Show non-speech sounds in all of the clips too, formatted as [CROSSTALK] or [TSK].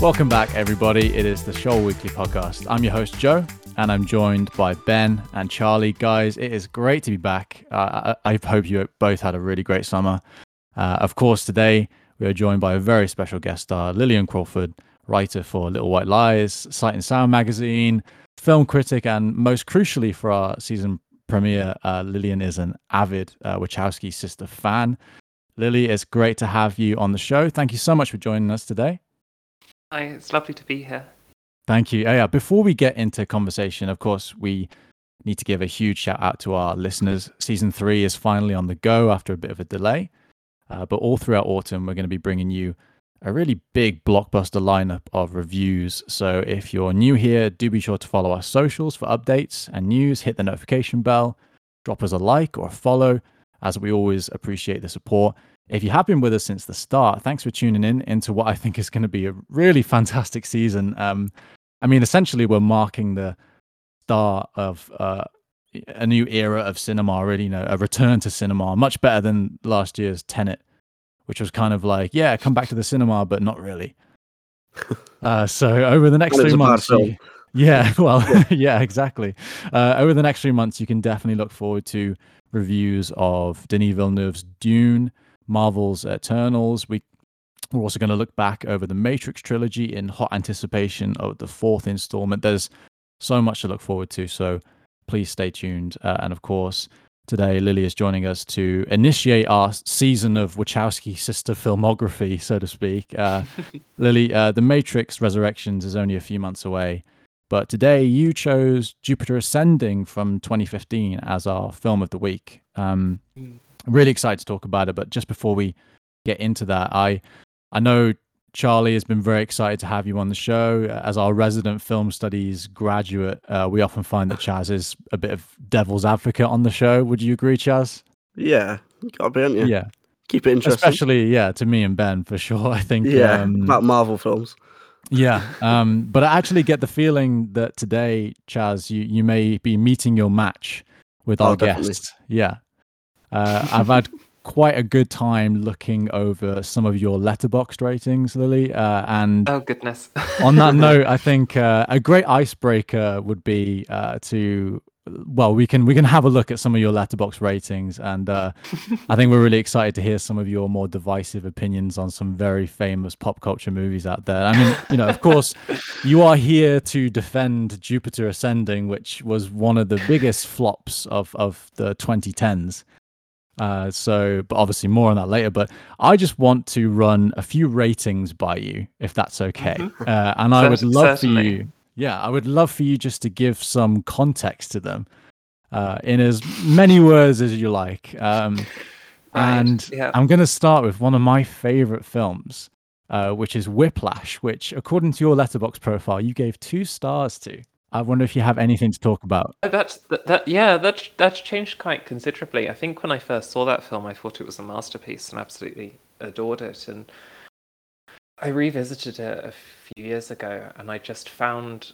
Welcome back, everybody. It is the Shoal Weekly podcast. I'm your host, Joe, and I'm joined by Ben and Charlie. Guys, it is great to be back. Uh, I, I, hope you both had a really great summer. Uh, of course, today we are joined by a very special guest star, Lillian Crawford, writer for Little White Lies, Sight and Sound magazine, film critic, and most crucially for our season premiere, uh, Lillian is an avid uh, Wachowski sister fan. Lily, it's great to have you on the show. Thank you so much for joining us today. Hi, it's lovely to be here. Thank you. Oh, yeah, before we get into conversation, of course, we need to give a huge shout out to our listeners. Season three is finally on the go after a bit of a delay. Uh, but all throughout autumn, we're going to be bringing you a really big blockbuster lineup of reviews. So if you're new here, do be sure to follow our socials for updates and news. Hit the notification bell, drop us a like or a follow, as we always appreciate the support. If you have been with us since the start, thanks for tuning in into what I think is going to be a really [LAUGHS] fantastic season. Um, I mean, essentially, we're marking the start of uh, a new era of cinema, really, you know, a return to cinema, much better than last year's Tenet, which was kind of like, yeah, come back to the cinema, but not really. [LAUGHS] Uh, so over the next three months, you, [LAUGHS] yeah, [LAUGHS] well, yeah, yeah exactly. Uh, over the next three months, you can definitely look forward to reviews of Denis Villeneuve's Dune, Marvel's Eternals. We we're also going to look back over the Matrix trilogy in hot anticipation of the fourth installment. There's so much to look forward to, so please stay tuned. Uh, and of course, today Lily is joining us to initiate our season of Wachowski sister filmography, so to speak. Uh, [LAUGHS] Lily, uh, The Matrix Resurrections is only a few months away, but today you chose Jupiter Ascending from 2015 as our film of the week. Um, mm really excited to talk about it. But just before we get into that, I I know Charlie has been very excited to have you on the show. As our resident film studies graduate, uh, we often find that Chaz is a bit of devil's advocate on the show. Would you agree, Chaz? Yeah, you gotta be, on you? Yeah. Keep it interesting. Especially, yeah, to me and Ben for sure. I think. Yeah, um, about Marvel films. Yeah, um, but I actually get the feeling that today, Chaz, you you may be meeting your match with our oh, guest. Yeah, uh, I've had quite a good time looking over some of your Letterboxd ratings, Lily. Uh, and oh goodness! [LAUGHS] on that note, I [LAUGHS] think uh, a great icebreaker would be uh, to well, we can we can have a look at some of your letterboxd ratings, and uh, I think we're really excited to hear some of your more divisive opinions on some very famous pop culture movies out there. I mean, you know, of course, you are here to defend Jupiter Ascending, which was one of the biggest flops of of the 2010s. Uh, so, but obviously more on that later. But I just want to run a few ratings by you, if that's okay. Mm-hmm. Uh, and I would love Certainly. for you, yeah, I would love for you just to give some context to them uh, in as many words as you like. Um, right. And yeah. I'm going to start with one of my favorite films, uh, which is Whiplash, which, according to your letterboxd profile, you gave two stars to. I wonder if you have anything to talk about. Uh, that's that, that yeah, that's that's changed quite considerably. I think when I first saw that film, I thought it was a masterpiece and absolutely adored it. And I revisited it a few years ago, and I just found.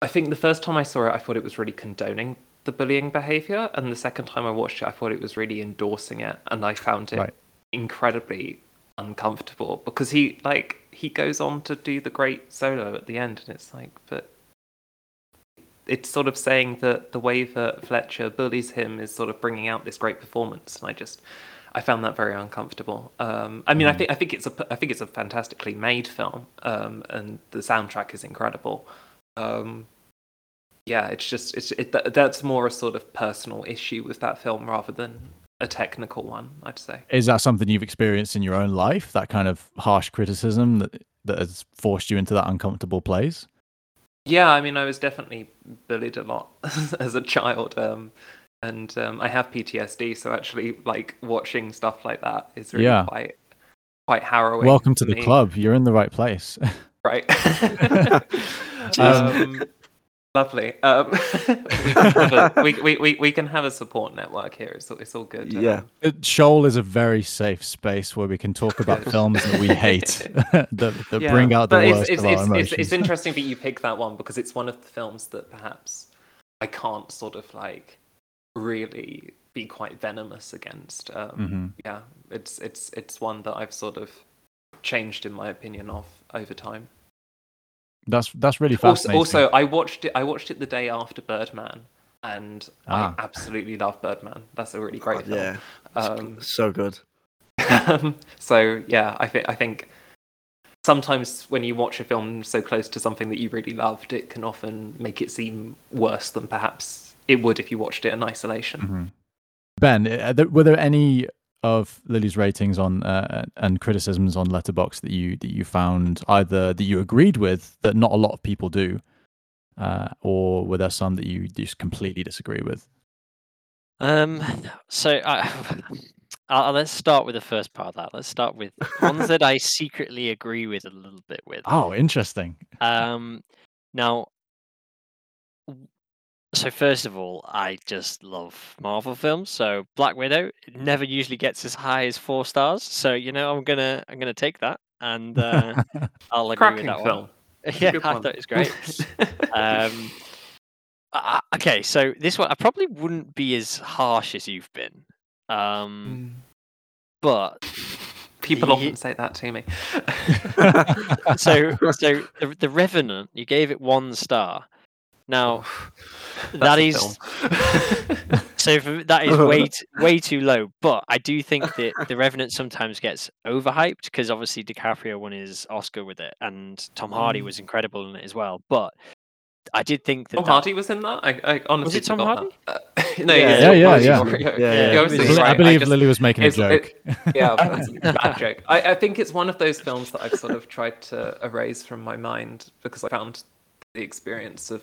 I think the first time I saw it, I thought it was really condoning the bullying behavior, and the second time I watched it, I thought it was really endorsing it, and I found it right. incredibly uncomfortable because he like he goes on to do the great solo at the end, and it's like, but it's sort of saying that the way that Fletcher bullies him is sort of bringing out this great performance, and I just I found that very uncomfortable. Um, I mean, mm. I think I think it's a I think it's a fantastically made film, um, and the soundtrack is incredible. Um, yeah, it's just it's it, that's more a sort of personal issue with that film rather than a technical one. I'd say. Is that something you've experienced in your own life? That kind of harsh criticism that that has forced you into that uncomfortable place? Yeah, I mean, I was definitely bullied a lot [LAUGHS] as a child, um, and um, I have PTSD. So actually, like watching stuff like that is really yeah. quite quite harrowing. Welcome to, to the me. club. You're in the right place. right. [LAUGHS] [LAUGHS] um, Lovely. Um, [LAUGHS] [LAUGHS] we, can have a, we, we, we, we can have a support network here. It's all, it's all good. Yeah. Um, Shoal is a very safe space where we can talk about [LAUGHS] films that we hate, that, that yeah. bring out the but worst it's, of our it's, it's, emotions. it's, it's interesting that you pick that one because it's one of the films that perhaps I can't sort of like really be quite venomous against. Um, Mhm. Yeah, it's it's it's one that I've sort of changed in my opinion of over time. That's that's really Also, fascinating. also, I watched it. I watched it the day after Birdman, and Ah. I absolutely love Birdman. That's a really great film. Yeah. Um, So good. [LAUGHS] so yeah, I think I think sometimes when you watch a film so close to something that you really loved, it can often make it seem worse than perhaps it would if you watched it in isolation. Mhm. Ben, uh, there- were there any of Lily's ratings on uh, and criticisms on Letterboxd that you that you found either that you agreed with that not a lot of people do, uh, or were there some that you just completely disagree with? Um, so I, [LAUGHS] I'll, let's start with the first part of that. Let's start with [LAUGHS] ones that I secretly agree with a little bit with. Oh, interesting. Um, now, so first of all, I just love Marvel films. So Black Widow never usually gets as high as four stars. So you know, I'm gonna I'm gonna take that, and uh, [LAUGHS] I'll agree Cracking with that film. [LAUGHS] one. Yeah, Good I one. thought it was great. [LAUGHS] um, uh, okay, so this one I probably wouldn't be as harsh as you've been, um, Mm. but People Ye- often say that to me. so so the, the Revenant, you gave it one star. Now That's that a is film. [LAUGHS] so for, that is [LAUGHS] way t- way too low. But I do think that the Revenant sometimes gets overhyped because obviously DiCaprio won his Oscar with it, and Tom Hardy Mm. was incredible in it as well. But I did think that Tom that- Hardy was in that. I, I honestly it Tom Hardy? that. Uh, [LAUGHS] no, Yeah, yeah, yeah, yeah. Yeah, You're yeah. Yeah, obviously I I believe just- Lily was making a joke. it- yeah, it's a bad joke. I, I think it's one of those films that I've sort of tried to erase from my mind because I found the experience of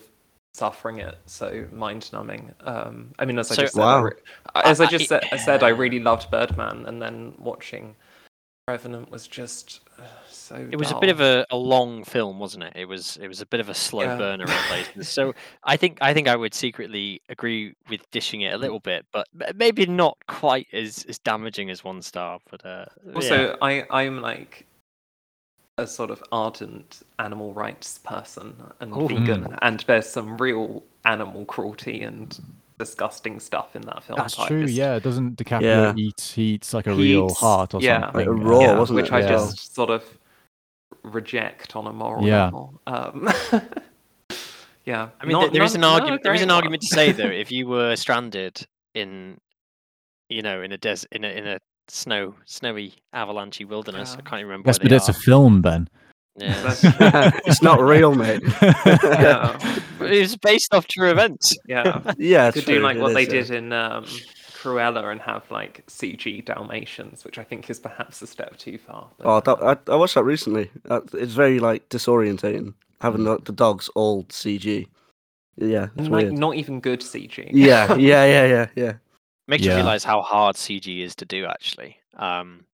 suffering it so mind numbing. Um, I mean, as I just said, Wow. as I just said, I said I really loved Birdman, and then watching Revenant was just uh, so. It was a bit of a, a long film, wasn't it? It was it was a bit of a slow Yeah. burner in places. So [LAUGHS] I think I think I would secretly agree with dishing it a little bit, but maybe not quite as, as damaging as one star. But uh, Also, yeah. I I'm like a sort of ardent animal rights person and Ooh. vegan, and there's some real animal cruelty and disgusting stuff in that film. That's so I true. just- Yeah, doesn't DiCaprio Yeah. eat? He eats like a He real eats- heart or yeah. something. Like a raw, yeah, wasn't which it? I Yeah. just sort of reject on a moral Yeah. level. Um, [LAUGHS] yeah, I mean, not- there- there is not- an argument. There is an one. argument to say though, if you were stranded in, you know, in a des in a in a snow snowy avalanchy wilderness, I can't remember. Yes, where but they it's a film, Ben. Yeah. [LAUGHS] [LAUGHS] It's not real, mate. [LAUGHS] yeah, it was based off true events. yeah. yeah, Could true, do like it what they is, yeah. did in um, Cruella and have like CG Dalmatians, which I think is perhaps a step too far. but, Oh, that, I, I watched that recently. That, it's very like disorientating having the, the dogs all CG. Yeah, it's and, like weird. not even good CG. Yeah, yeah, yeah, yeah, yeah. Makes Yeah. you realize how hard CG is to do. Actually, um,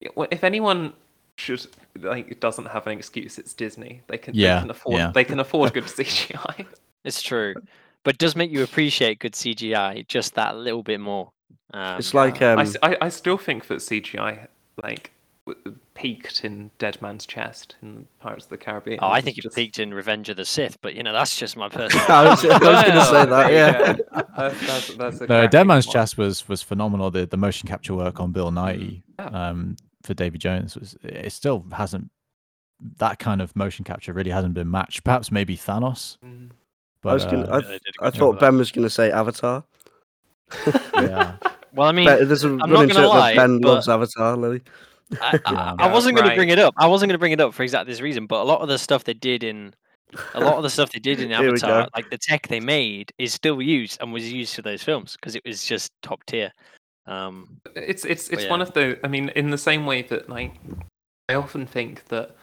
if anyone should like doesn't have an excuse, it's Disney. They can Yeah, they can afford yeah. they can afford good [LAUGHS] CGI. it's true, but it does make you appreciate good CGI just that little bit more. Um, It's like I, um, s- I- I still think that CGI like w- peaked in Dead Man's Chest in Pirates of the Caribbean. oh, I think it just- peaked in Revenge of the Sith, but you know that's just my [LAUGHS] personal. I was, was going to say that. there you Yeah. go. That's, that's, that's a No, Dead Man's one. Chest was was phenomenal. The the motion capture work on Bill Nighy Yeah. um, for Davy Jones was it still hasn't that kind of motion capture really hasn't been matched. Perhaps maybe Thanos, Mm. but I was gonna, uh, I, Yeah, they did a I good job thought. Ben was going to say Avatar. yeah, Well, I mean, But there's a not running gonna joke lie, Ben but- loves Avatar, Lily. I, I, Yeah. I wasn't going to bring it up. I wasn't going to bring it up for exactly this reason. But a lot of the stuff they did in a lot of the stuff they did in [LAUGHS] Avatar, like the tech they made, is still used and was used for those films because it was just top tier. Um, It's it's But it's one of the. I mean, in the same way that like, I often think that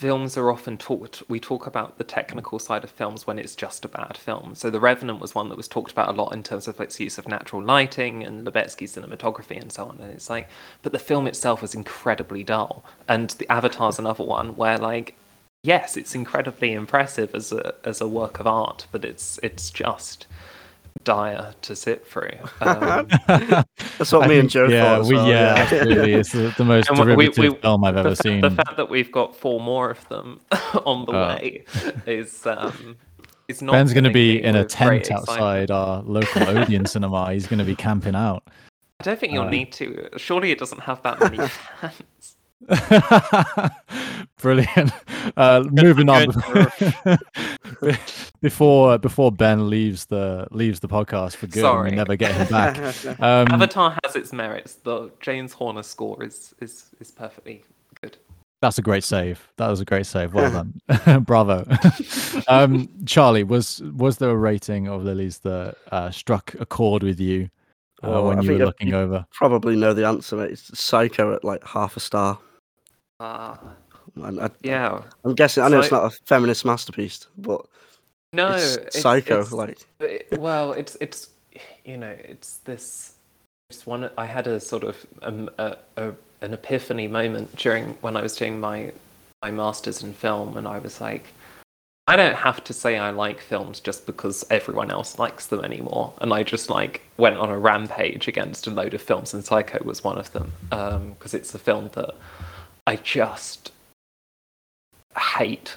films are often talked. We talk about the technical side of films when it's just a bad film. So The Revenant was one that was talked about a lot in terms of its use of natural lighting and Lubezki's cinematography and so on. And it's like, but the film itself was incredibly dull. And The Avatar's another one where like yes, it's incredibly impressive as a as a work of art, but it's it's just dire to sit through. [LAUGHS] Um, That's what I me and Joe yeah, thought. as we, well, yeah, absolutely. [LAUGHS] It's the, the most And we- we- derivative we- film I've ever fa- seen. the fact that we've got four more of them [LAUGHS] on the Oh. way is um, is not. Ben's going to be in a tent outside our local Odeon cinema. He's going to be camping out. I don't think you'll uh, need to. Surely it doesn't have that many fans. Brilliant. [LAUGHS] Uh, moving on [LAUGHS] before before Ben leaves the leaves the podcast for good. and we never get him back. [LAUGHS] Um, Avatar has its merits. The James Horner score is is is perfectly good. That's a great save. That was a great save. Well done. Bravo. um, Charlie, was was there a rating of Lily's that uh, struck a chord with you uh, Well, when I you were think I- looking you- over? Probably know the answer, mate. It's Psycho at like half a star. Uh, And I, yeah. I'm guessing. I know it's not a feminist masterpiece, but No, it's, it's Psycho. it's- like it- well, it's it's you know it's this. It's one. I had a sort of um, a, a, an epiphany moment during when I was doing my my masters in film, and I was like, I don't have to say I like films just because everyone else likes them anymore. And I just like went on a rampage against a load of films, and Psycho was one of them because it's a film that I just hate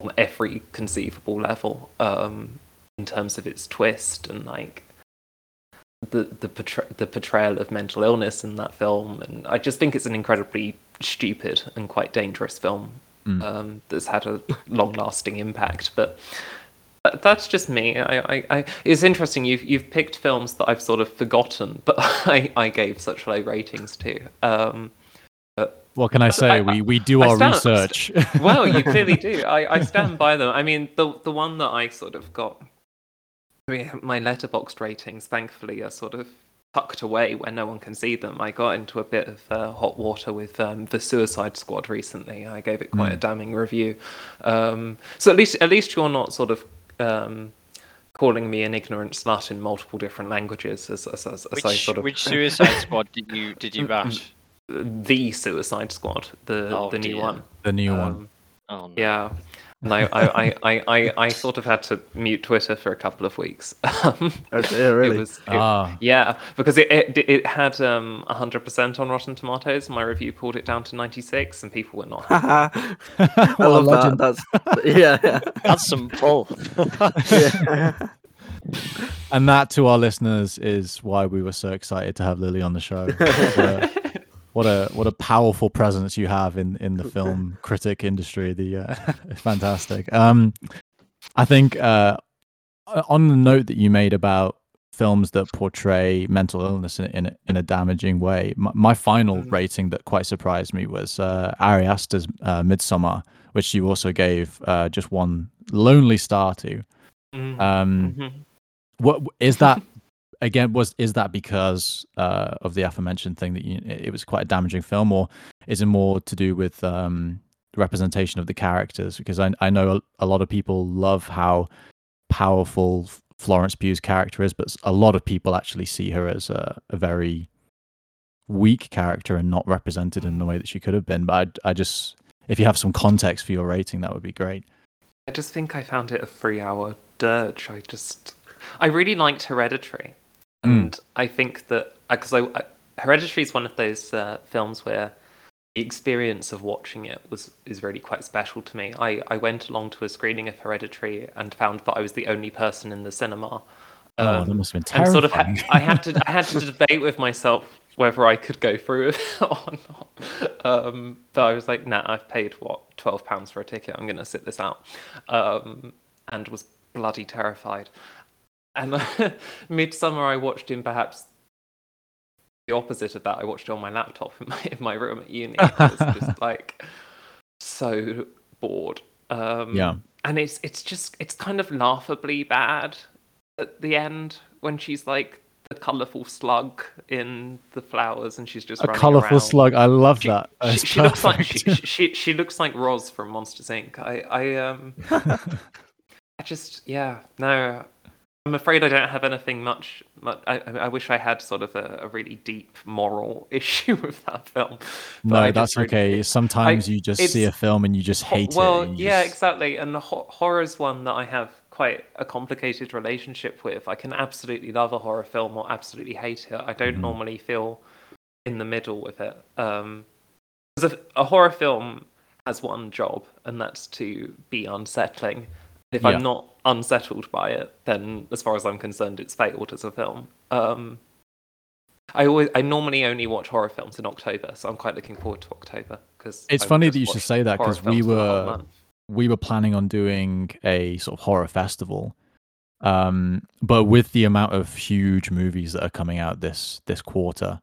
on every conceivable level um, in terms of its twist and like the the, portray- the portrayal of mental illness in that film. And I just think it's an incredibly stupid and quite dangerous film Mm. um, that's had a long lasting impact. But that's just me. I, I, I, it's interesting. You've you've picked films that I've sort of forgotten, but [LAUGHS] I, I gave such low ratings to. Um, What can I say? I- we we do I our stand- research. well, you clearly do. [LAUGHS] I, I stand by them. I mean, the the one that I sort of got, I mean, my letterboxd ratings, thankfully, are sort of tucked away where no one can see them. I got into a bit of uh, hot water with um, the Suicide Squad recently. I gave it quite a Mm. damning review. Um, so at least at least you're not sort of. Um, calling me an ignorant slut in multiple different languages as, as, as, as I Which, sort of which Suicide Squad did you did you [LAUGHS] bash? The Suicide Squad, the Oh, the new dear. one. the new one. Um, Oh no. Yeah. And I, I, I, I, I, I sort of had to mute Twitter for a couple of weeks. Um, [LAUGHS] oh really? It was, it- Ah, yeah, because it, it it had um 100% on Rotten Tomatoes. My review pulled it down to 96, and people were not. happy. [LAUGHS] I [LAUGHS] What a love that. That's yeah, yeah. That's some pull. yeah. And that to our listeners is why we were so excited to have Lily on the show. What a what a, powerful presence you have in in the [LAUGHS] film critic industry. The uh, [LAUGHS] fantastic. Um, I think uh, on the note that you made about films that portray mental illness in in, a- in a damaging way, my, my final Mhm. rating that quite surprised me was uh, Ari Aster's uh, Midsommar, which you also gave uh, just one lonely star to. Mm, Um, mhm. what is that again? Was is that because uh, of the aforementioned thing that you, it was quite a damaging film, or is it more to do with um, representation of the characters? Because I I know a, lot of people love how powerful Florence Pugh's character is, but a lot of people actually see her as a, a very weak character and not represented in the way that she could have been. But I I just if you have some context for your rating, that would be great. I just think I found it a three-hour dirge. I just, I really liked Hereditary, Mm. and I think that because I, I Hereditary is one of those uh, films where the experience of watching it was is really quite special to me. I I went along to a screening of Hereditary and found that I was the only person in the cinema. oh, that Um, must have been and sort of terrifying. I had to I had to debate with myself whether I could go through with it [LAUGHS] or not. Um, but I was like, nah, I've paid what twelve pounds for a ticket. I'm going to sit this out, um, and was bloody terrified. And [LAUGHS] Midsommar, I watched in perhaps the opposite of that. I watched it on my laptop in my in my room at uni. I was just [LAUGHS] like so bored. Um, yeah. and it's it's just it's kind of laughably bad at the end when she's like the colourful slug in the flowers and she's just a colorful around. slug. I love She, that. she, she looks like she, she she looks like Roz from Monsters Inc. I I um [LAUGHS] I just yeah no I'm afraid I don't have anything much. much I, I I wish I had sort of a, a really deep moral [LAUGHS] issue with that film. No, I that's really- okay. Sometimes you just see a film and you just hate well, it. Well, yeah, just- exactly. And the ho- horror's one that I have quite a complicated relationship with. I can absolutely love a horror film or absolutely hate it. I don't Mhm. normally feel in the middle with it. Um, 'cause a, a horror film has one job, and that's to be unsettling. If Yeah. I'm not unsettled by it, then as far as I'm concerned, it's failed as a film. Um, I always, I normally only watch horror films in October, so I'm quite looking forward to October because It's funny that you should say that, 'cause we were- we were planning on doing a sort of horror festival um but with the amount of huge movies that are coming out this this quarter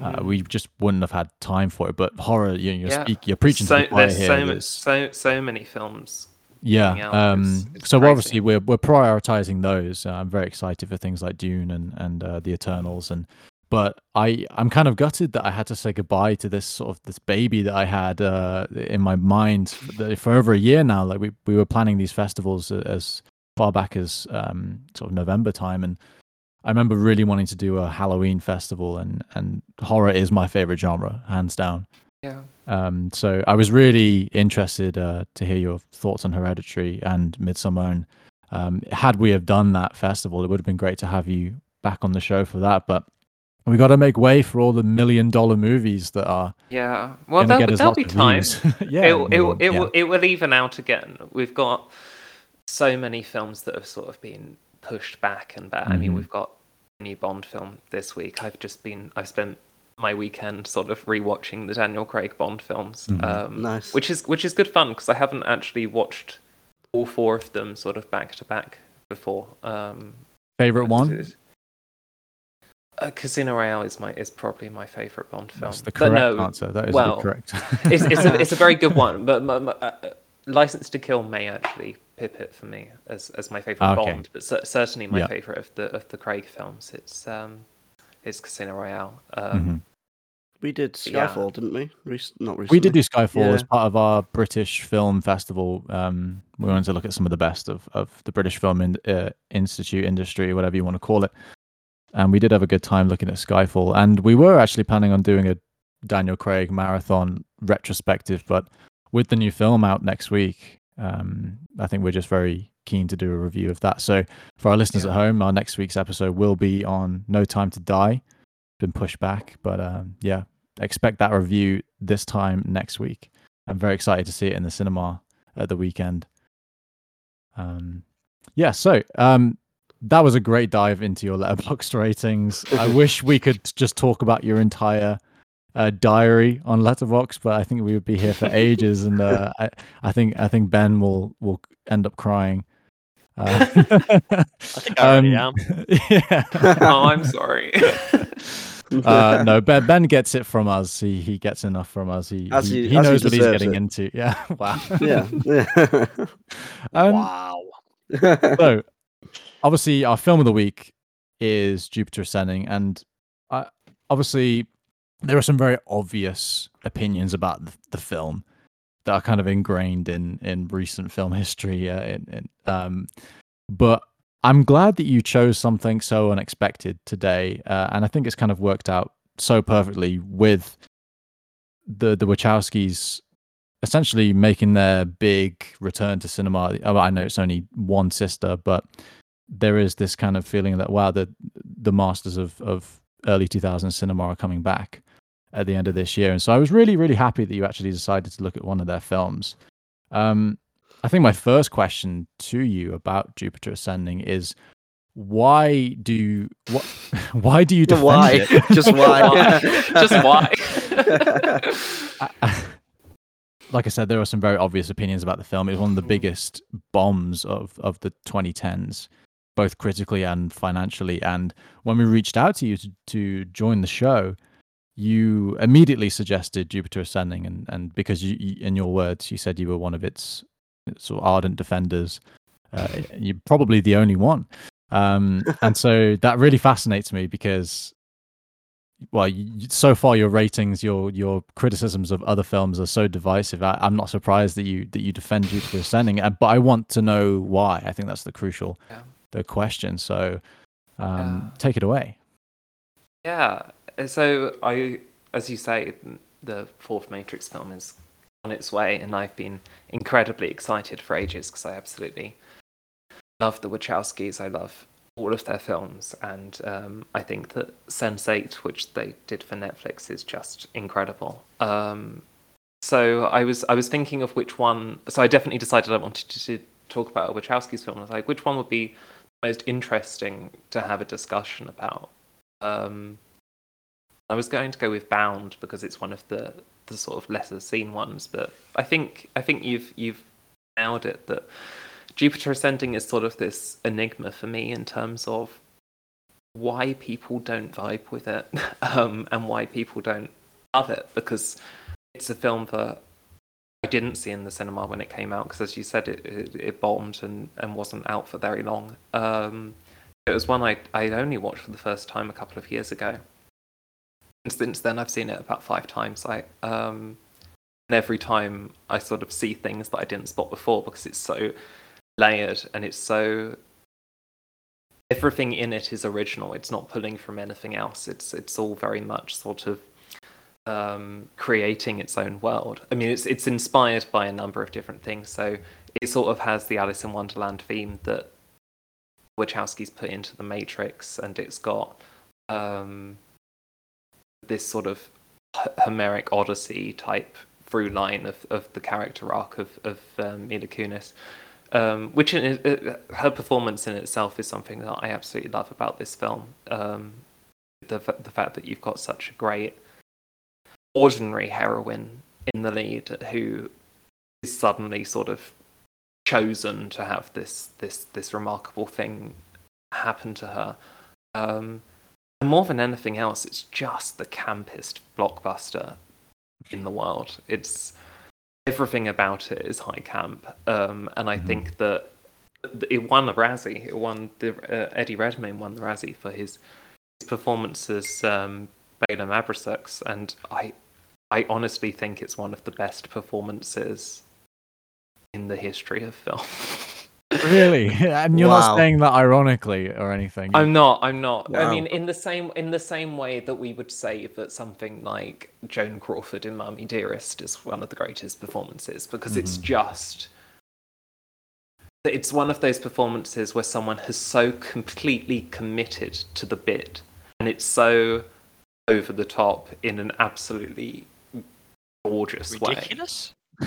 uh, we just wouldn't have had time for it but horror you know, you're, Yeah. speak, you're preaching so, to the choir there's here so, so so many films. Yeah um It's- it's so obviously we're we're prioritizing those. Uh, i'm very excited for things like dune and and uh, the eternals and but i i'm kind of gutted that i had to say goodbye to this sort of this baby that i had uh in my mind for, for over a year now. Like we we were planning these festivals as far back as um sort of november time. And i remember really wanting to do a halloween festival and and horror is my favorite genre hands down Yeah. um, so I was really interested uh, to hear your thoughts on Hereditary and Midsommar. And um, had we have done that festival, it would have been great to have you back on the show for that. But we got to make way for all the million dollar movies that are Yeah. Well, there'll, there'll be of time. [LAUGHS] yeah, it, will- it, it, yeah. will, it will even out again. We've got so many films that have sort of been pushed back and back. I mean, Mhm. we've got a new Bond film this week. I've just been, I've spent my weekend sort of rewatching the Daniel Craig Bond films, Mhm. um, Nice. which is which is good fun because I haven't actually watched all four of them sort of back to back before. Um, favorite one. uh, Casino Royale is my is probably my favorite Bond film. That's the correct no, answer. That is well, the correct. [LAUGHS] it's, it's, a, it's a very good one, but my, my, uh, uh, License to Kill may actually pip it for me as, as my favorite Okay. Bond, but cer- certainly my Yeah. favorite of the of the Craig films. It's um, it's Casino Royale. Um, Mhm. We did yeah. Skyfall, didn't we? Rec- not recently. We did do Skyfall as part of our British Film Festival. Um, we wanted to look at some of the best of, of the British Film in, uh, Institute industry, whatever you want to call it. And we did have a good time looking at Skyfall. And we were actually planning on doing a Daniel Craig marathon retrospective, but with the new film out next week, um, I think we're just very keen to do a review of that. So for our listeners Yeah. at home, our next week's episode will be on No Time to Die. Been pushed back, but um, yeah, expect that review this time next week. I'm very excited to see it in the cinema at the weekend. Um, yeah, so um, that was a great dive into your [LAUGHS] letterboxd ratings. I [LAUGHS] wish we could just talk about your entire uh, diary on letterboxd, but I think we would be here for ages, and uh, [LAUGHS] I, I think I think Ben will will end up crying. Uh, I think I already am. yeah. oh, I'm sorry. Uh, [LAUGHS] no, Ben, ben gets it from us. He he gets enough from us. He As he, he- he as he knows what he's getting it. into. [LAUGHS] Yeah. Wow. yeah. yeah. [LAUGHS] Um, wow. so obviously our film of the week is Jupiter Ascending, and uh, obviously there are some very obvious opinions about the, the film that are kind of ingrained in in recent film history. Uh, in, in, um, but I'm glad that you chose something so unexpected today, uh, and I think it's kind of worked out so perfectly with the the Wachowskis essentially making their big return to cinema. Oh, I know it's only one sister, but there is this kind of feeling that wow, the the masters of of early 2000s cinema are coming back at the end of this year. And so I was really really happy that you actually decided to look at one of their films. Um, I think my first question to you about Jupiter Ascending is why do you, what [LAUGHS] why do you defend why? it? [LAUGHS] Just why? [LAUGHS] Just why? I- I- like I said, there are some very obvious opinions about the film. It was one of the mm-hmm. biggest bombs of of the 2010s, both critically and financially. And when we reached out to you to, to join the show, you immediately suggested Jupiter Ascending, and and because you, you in your words, you said you were one of its sort of ardent defenders. Uh, you're probably the only one. Um, [LAUGHS] and so that really fascinates me because well, y- so far your ratings, your your criticisms of other films are so divisive. I, I'm not surprised that you that you defend Jupiter Ascending, but I want to know why. I think that's the crucial Yeah. the question. So um, Yeah. take it away. Yeah. So I, as you say, the fourth Matrix film is on its way, and I've been incredibly excited for ages because I absolutely love the Wachowskis. I love all of their films, and um, I think that Sense8, which they did for Netflix, is just incredible. Um, so I was I was thinking of which one. So I definitely decided I wanted to, to talk about a Wachowski's film. I was like, which one would be most interesting to have a discussion about? Um, I was going to go with Bound because it's one of the the sort of lesser seen ones, but I think I think you've you've nailed it that Jupiter Ascending is sort of this enigma for me in terms of why people don't vibe with it [LAUGHS] um, and why people don't love it because it's a film that I didn't see in the cinema when it came out because, as you said, it, it, it bombed and, and wasn't out for very long. Um, it was one I I only watched for the first time a couple of years ago. And since then, I've seen it about five times. I um, and every time I sort of see things that I didn't spot before because it's so layered and it's so everything in it is original. It's not pulling from anything else. It's it's all very much sort of um, creating its own world. I mean, it's it's inspired by a number of different things. So it sort of has the Alice in Wonderland theme that Wachowski's put into the Matrix, and it's got um, this sort of Homeric Odyssey type through line of, of the character arc of of um, Mila Kunis, um, which in, uh, her performance in itself is something that I absolutely love about this film. Um, the the fact that you've got such a great ordinary heroine in the lead who is suddenly sort of chosen to have this this this remarkable thing happen to her. Um, and more than anything else, it's just the campest blockbuster in the world. It's everything about it is high camp, um, and I Mhm. think that it won a Razzie. It won the uh, Eddie Redmayne won the Razzie for his, his performance as um, Balem Abrasax, and I I honestly think it's one of the best performances in the history of film. [LAUGHS] Really? [LAUGHS] and you're Wow. not saying that ironically or anything. I'm not. I'm not. I mean, in the same in the same way that we would say that something like Joan Crawford in Mummy Dearest is one of the greatest performances because it's Mhm. just it's one of those performances where someone has so completely committed to the bit and it's so over the top in an absolutely gorgeous way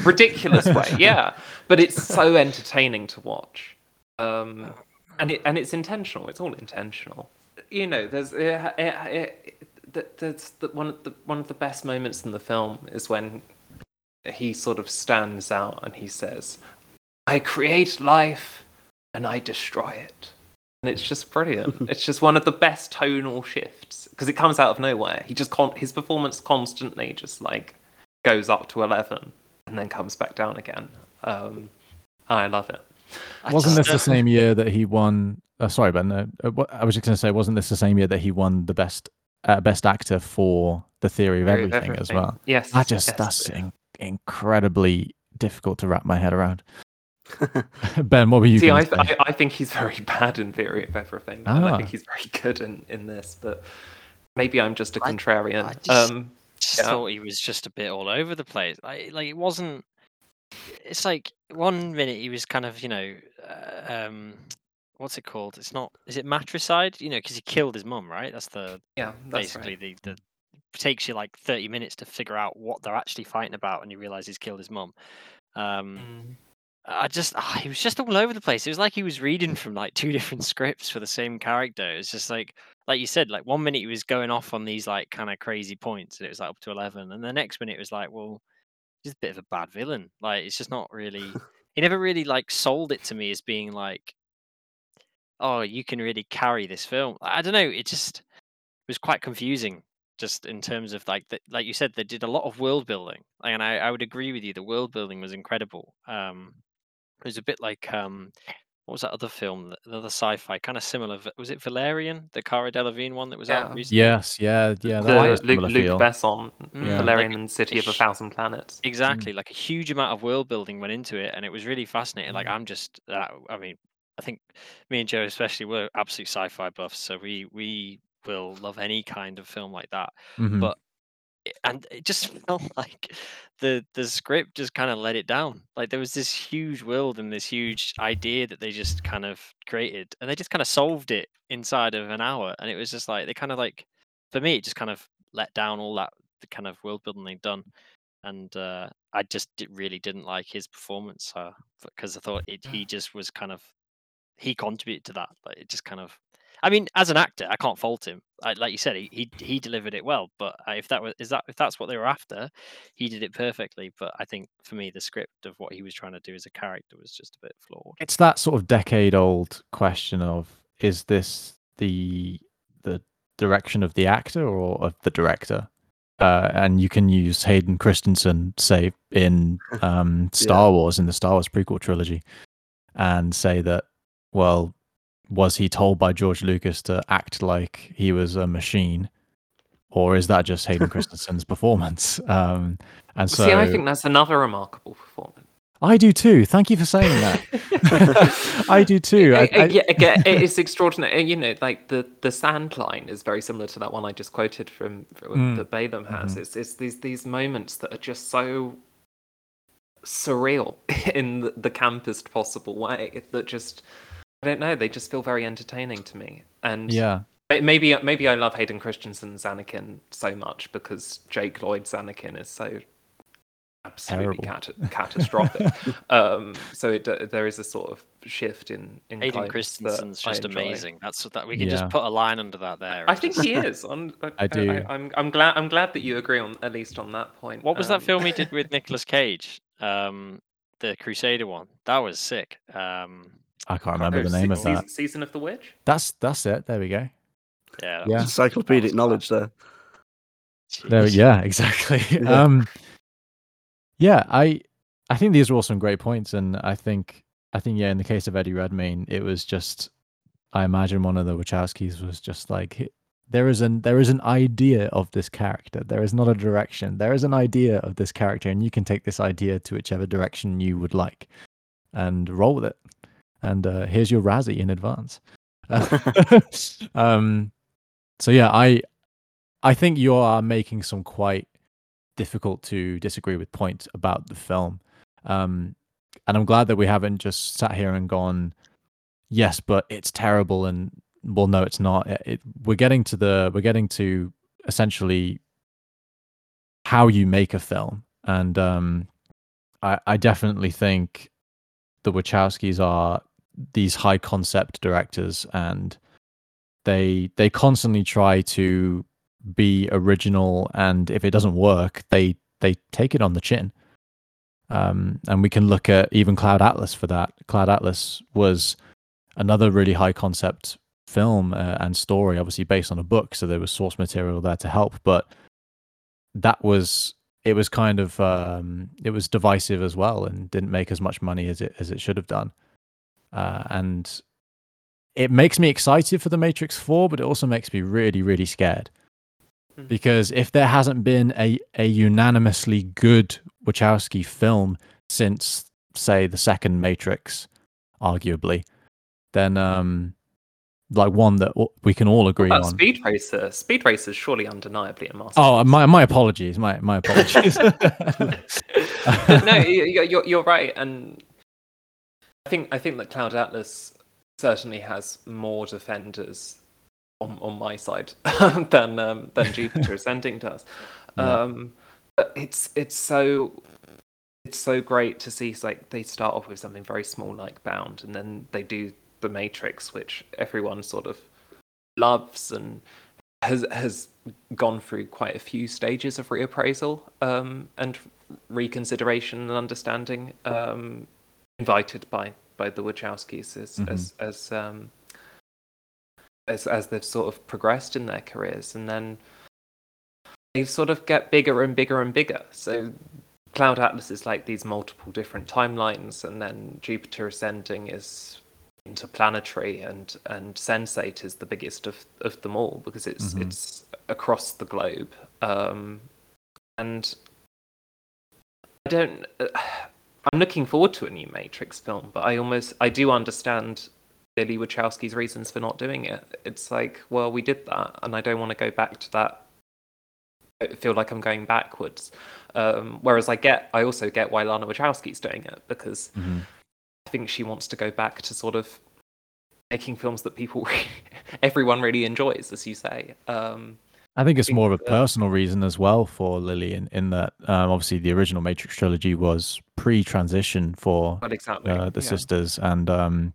Ridiculous. way [LAUGHS] yeah. But it's so entertaining to watch. Um and it and it's intentional. It's all intentional. You know there's uh, uh, th- there's the, one of the one of the best moments in the film is when he sort of stands out and he says i create life and i destroy it. And it's just brilliant. [LAUGHS] It's just one of the best tonal shifts because it comes out of nowhere. He just con- his performance constantly just like goes up to 11 and then comes back down again. Um, I love it. I wasn't this the same year that he won? Uh, sorry, Ben. Uh, uh, I was just going to say, wasn't this the same year that he won the best uh, best actor for The Theory of Theory of Everything, as well? Yes. I just yes, that's yeah. in- incredibly difficult to wrap my head around. [LAUGHS] ben, what were you See, I, to say? I, I think he's very [LAUGHS] bad in Theory of Everything, and I Ah. think he's very good in, in this. But maybe I'm just a contrarian. I just- um, just Yeah. thought he was just a bit all over the place. Like, like it wasn't. It's like one minute he was kind of, you know, uh, um, what's it called? It's not. Is it matricide? You know, because he killed his mum, right? That's the yeah, that's basically right. the the takes you like thirty minutes to figure out what they're actually fighting about, and you realize he's killed his mum. Um, Mm. I just, ah, he was just all over the place. It was like he was reading from like two different scripts for the same character. It's just like, like you said, like one minute he was going off on these like kind of crazy points, and it was like up to eleven, and the next minute it was like, well, he's a bit of a bad villain. Like it's just not really. [LAUGHS] he never really like sold it to me as being like, oh, you can really carry this film. I don't know. It just was quite confusing. Just in terms of like, the, like you said, they did a lot of world building, and I, I would agree with you. The world building was incredible. Um, it was a bit like um, what was that other film? th- The other sci-fi, kind of similar. v- Was it Valerian, the Cara Delevingne one that was out Yeah. recently? Yes, yeah, yeah. That The was a Luc, similar Luc. Besson, Mm, Valerian like and City of a ish. Thousand Planets. Exactly, like a huge amount of world building went into it, and it was really fascinating. Like Mm. I'm just, uh, I mean, I think me and Joe especially we're absolute sci-fi buffs, so we we will love any kind of film like that. Mhm. But it- Eh, and it just [LAUGHS] felt like the the script just kind of let it down. Like there was this huge world and this huge idea that they just kind of created, and they just kind of solved it inside of an hour. And it was just like they kind of like, for me, it just kind of let down all that the kind of world building they'd done. And uh, I just really didn't like his performance uh, because I thought it, mm. he just was kind of he contributed to that. Like it just kind of I mean, as an actor, I can't fault him. I, like you said, he, he he delivered it well. But uh, if that was is that if that's what they were after, he did it perfectly. But I think for me, the script of what he was trying to do as a character was just a bit flawed. it's that sort of decade old question of is this the the direction of the actor or of the director uh, and you can use hayden christensen say in [LAUGHS] um, star wars in the star wars prequel trilogy and say that well was he told by george lucas to act like he was a machine or is that just hayden [LAUGHS] christensen's performance um, and so See, I think that's another remarkable performance. I do too thank you for saying that [LAUGHS] [LAUGHS] i do too I, I- yeah, again, it is extraordinary. You know, like the the sand line is very similar to that one I just quoted from, from Mm. that Balem has. Mhm. It's it's these these moments that are just so surreal in the, the campest possible way that just I don't know. They just feel very entertaining to me. And yeah maybe maybe I love Hayden Christensen's Anakin so much because Jake Lloyd's Anakin is so absolutely cat- [LAUGHS] catastrophic. um, so it, there is a sort of shift in in Hayden Christensen's just amazing. That's what that we can Yeah. just put a line under that there. I think just- he is. On, [LAUGHS] I, I do. I, am I'm glad. I'm glad that you agree on at least on that point. What was that Um, film he [LAUGHS] did with Nicolas Cage? Um, the Crusader one. That was sick. Um, I can't remember the name Se- of that. Season of the Witch. That's that's it. There we go. yeah. Yeah. was- Encyclopedic knowledge there. There, yeah, [LAUGHS] exactly. Yeah. Um, yeah, I I think these are all some great points, and I think I think yeah, in the case of Eddie Redmayne, it was just I imagine one of the Wachowskis was just like there is an there is an idea of this character. There is not a direction. There is an idea of this character, and you can take this idea to whichever direction you would like, and roll with it. And uh, here's your Razzie in advance. [LAUGHS] [LAUGHS] um, so yeah, I I think you are making some quite difficult to disagree with points about the film. Um, and I'm glad that we haven't just sat here and gone, yes, but it's terrible, and well, no, it's not. It, it- we're getting to the we're getting to essentially how you make a film, and um, I, I definitely think the Wachowskis are these high concept directors, and they they constantly try to be original and if it doesn't work they they take it on the chin. Um, and we can look at even cloud atlas for that. Cloud atlas was another really high concept film uh, and story obviously based on a book so there was source material there to help but that was it was kind of um, it was divisive as well and didn't make as much money as it as it should have done uh, and it makes me excited for the matrix 4 but it also makes me really really scared Mm. because if there hasn't been a, a unanimously good Wachowski film since, say, the second Matrix, arguably, then um, like one that we can all agree on. Speed Racer. Speed Racer is surely undeniably a masterpiece. Oh, my my apologies, my my apologies. [LAUGHS] [LAUGHS] no, you- you- you're you're right, and I think I think that Cloud Atlas certainly has more defenders on on my side [LAUGHS] than um, than [LAUGHS] Jupiter Ascending does. Yeah. Um, but it's it's so it's so great to see like they start off with something very small like Bound, and then they do the Matrix, which everyone sort of loves and has has gone through quite a few stages of reappraisal um, and reconsideration and understanding, um, invited by by the Wachowskis as Mhm. as as um, as as they've sort of progressed in their careers, and then they sort of get bigger and bigger and bigger. So Cloud Atlas is like these multiple different timelines, and then Jupiter Ascending is interplanetary, and and Sense8 is the biggest of of them all because it's Mhm. it's across the globe. Um, and I don't. Uh, I'm looking forward to a new Matrix film, but I almost I do understand Lily Wachowski's reasons for not doing it. It's like, well, we did that, and I don't want to go back to that. I feel like I'm going backwards. Um, whereas I get, I also get why Lana Wachowski's doing it because Mhm. I think she wants to go back to sort of making films that people, [LAUGHS] everyone really enjoys, as you say. Um, I think it's more of a personal reason as well for Lily, in, in that um, obviously the original Matrix trilogy was pre-transition for exactly, uh, the yeah. sisters, and um,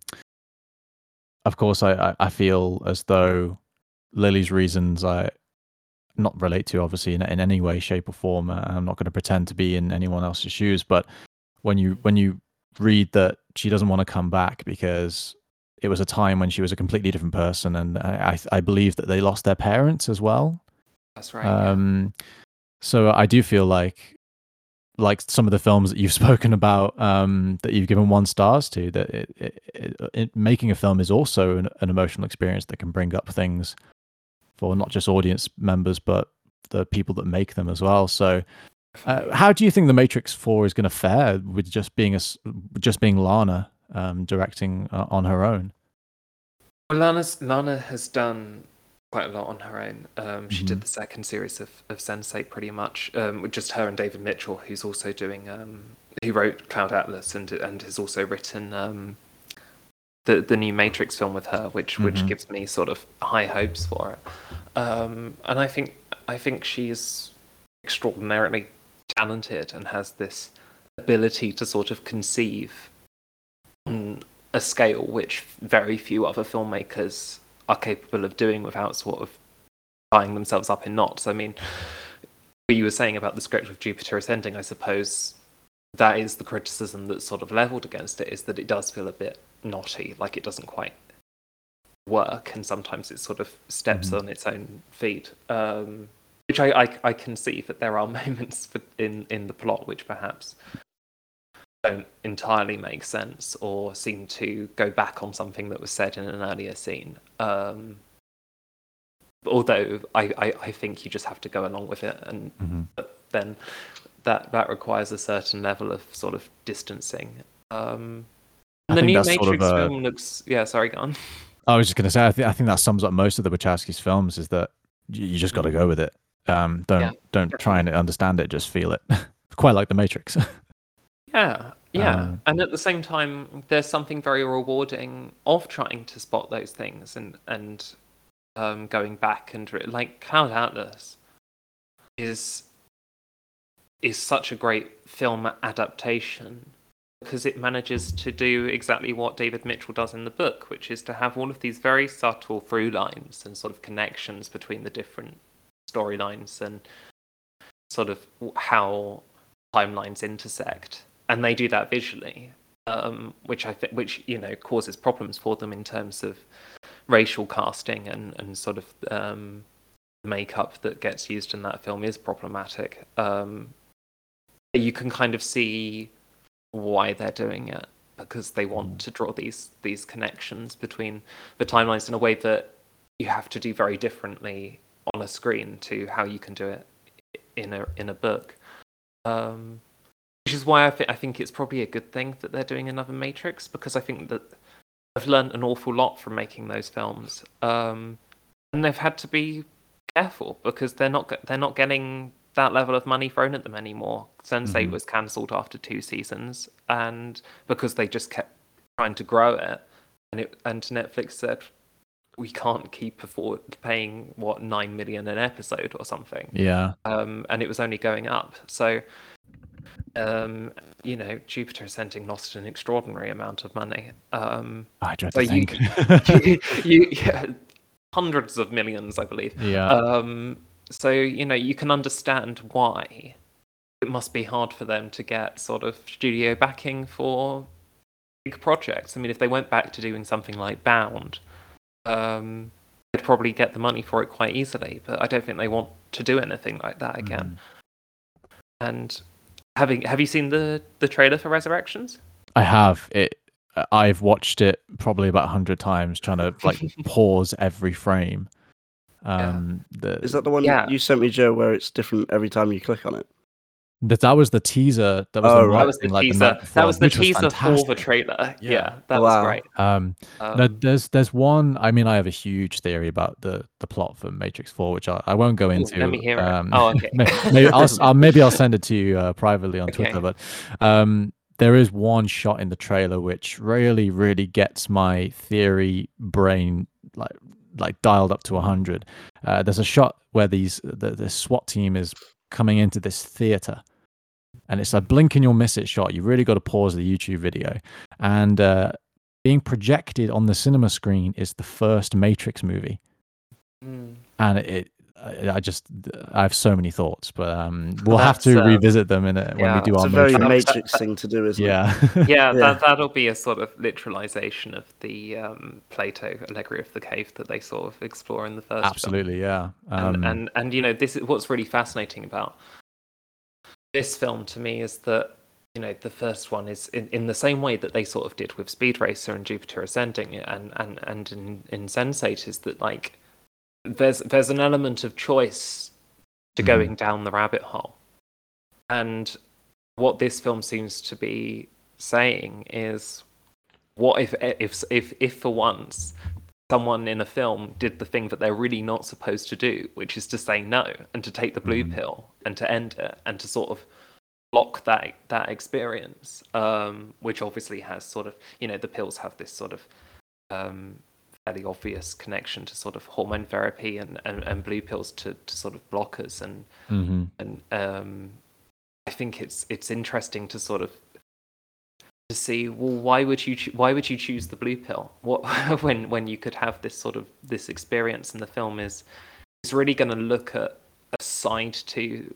of course, I, I feel as though Lily's reasons I not relate to obviously in, in any way, shape, or form. Uh, I'm not going to pretend to be in anyone else's shoes, but when you when you read that she doesn't want to come back because it was a time when she was a completely different person, and I, I believe that they lost their parents as well. That's right. yeah. Um, so I do feel like, like some of the films that you've [LAUGHS] spoken about, um, that you've given one stars to, that it, it, it, making a film is also an, an emotional experience that can bring up things for not just audience members but the people that make them as well. So, uh, how do you think The Matrix Four is going to fare with just being a just being Lana um, directing uh, on her own? Well, Lana's, Lana has done quite a lot on her own. Um, she did Mhm. the second series of, of Sense8 pretty much um, with just her and David Mitchell, who's also doing, um, who wrote Cloud Atlas and and has also written um, the the new Matrix film with her, which which Mhm. gives me sort of high hopes for it. Um, and I think I think she's extraordinarily talented and has this ability to sort of conceive on a scale which very few other filmmakers are capable of doing without sort of tying themselves up in knots. I mean, what you were saying about the script of Jupiter Ascending, I suppose that is the criticism that's sort of leveled against it is that it does feel a bit knotty, like it doesn't quite work, and sometimes it sort of steps Mhm. on its own feet. Um, which I, I I can see that there are [LAUGHS] moments for, in in the plot which perhaps don't entirely make sense or seem to go back on something that was said in an earlier scene. Um, although I, I, I think you just have to go along with it, and Mm-hmm. then that that requires a certain level of sort of distancing. Um, and the new that's sort of Matrix a- film looks yeah. Sorry, go on. I was just going to say, I, th- I think that sums up most of the Wachowski's films is that you, you just got to go with it. Um, don't Yeah, don't try and understand it, just feel it. [LAUGHS] Quite like The Matrix. [LAUGHS] Yeah, yeah. Um, and at the same time, there's something very rewarding of trying to spot those things and and um, going back and re- like Cloud Atlas is is such a great film adaptation because it manages to do exactly what David Mitchell does in the book, which is to have all of these very subtle through lines and sort of connections between the different storylines and sort of how timelines intersect, and they do that visually, um, which I think, which you know, causes problems for them in terms of racial casting and and sort of um, makeup that gets used in that film is problematic. Um, you can kind of see why they're doing it because they want to draw these these connections between the timelines in a way that you have to do very differently on a screen to how you can do it in a in a book. Um, which is why I, th- I think it's probably a good thing that they're doing another Matrix because I think that I've learned an awful lot from making those films, um, and they've had to be careful because they're not they're not getting that level of money thrown at them anymore. Sense8 Mhm. was cancelled after two seasons, and because they just kept trying to grow it, and it and Netflix said we can't keep afford paying what nine million an episode or something yeah. um, and it was only going up. So, um, you know, Jupiter Ascending lost an extraordinary amount of money. Um, I dread So to you- think. [LAUGHS] you, you yeah, hundreds of millions, I believe. yeah. Um, so you know, you can understand why it must be hard for them to get sort of studio backing for big projects. I mean, if they went back to doing something like Bound, um, they'd probably get the money for it quite easily. But I don't think they want to do anything like that again. And having have you seen the the trailer for Resurrections? I have it. I've watched it probably about a hundred times, trying to like [LAUGHS] pause every frame. Um, the, Is that the one Yeah. you sent me, Joe, where it's different every time you click on it? That that was the teaser. That was Oh, the right. That was the like, teaser. night that was the which teaser for the trailer. Yeah. Yeah, that Wow. was great. Um, no, Um, there's there's one. I mean, I have a huge theory about the the plot for Matrix Four, which I, I won't go into. let me hear it. um, Oh, okay. [LAUGHS] may- maybe I'll, s- I'll maybe I'll send it to you uh, privately on Twitter. But um, there is one shot in the trailer which really, really gets my theory brain like like dialed up to hundred. Uh, there's a shot where these the, the SWAT team is coming into this theater. And it's a blink and you'll miss it shot. You really got to pause the YouTube video. And uh, being projected on the cinema screen is the first Matrix movie Mm. and it I I just I have so many thoughts, but um, we'll have to uh, revisit them in a, when we yeah, do It's our a very Matrix. Matrix. Matrix thing to do, isn't it? yeah yeah, [LAUGHS] Yeah. That, that'll be a sort of literalization of the um, Plato allegory of the cave that they sort of explore in the first. film. absolutely yeah And, um, and and you know this is what's really fascinating about this film to me is that you know the first one is in, in the same way that they sort of did with Speed Racer and Jupiter Ascending and and and in, in Sense8 is that like there's there's an element of choice to Mhm. going down the rabbit hole, and what this film seems to be saying is what if if if if for once someone in a film did the thing that they're really not supposed to do, which is to say no and to take the blue Mhm. pill and to end it and to sort of block that that experience, um, which obviously has sort of you know the pills have this sort of um, fairly obvious connection to sort of hormone therapy and, and, and blue pills to, to sort of blockers. And mhm. and um, I think it's it's interesting to sort of to see well why would you choo- why would you choose the blue pill? What [LAUGHS] when when you could have this sort of this experience and the film is is really going to look at a side to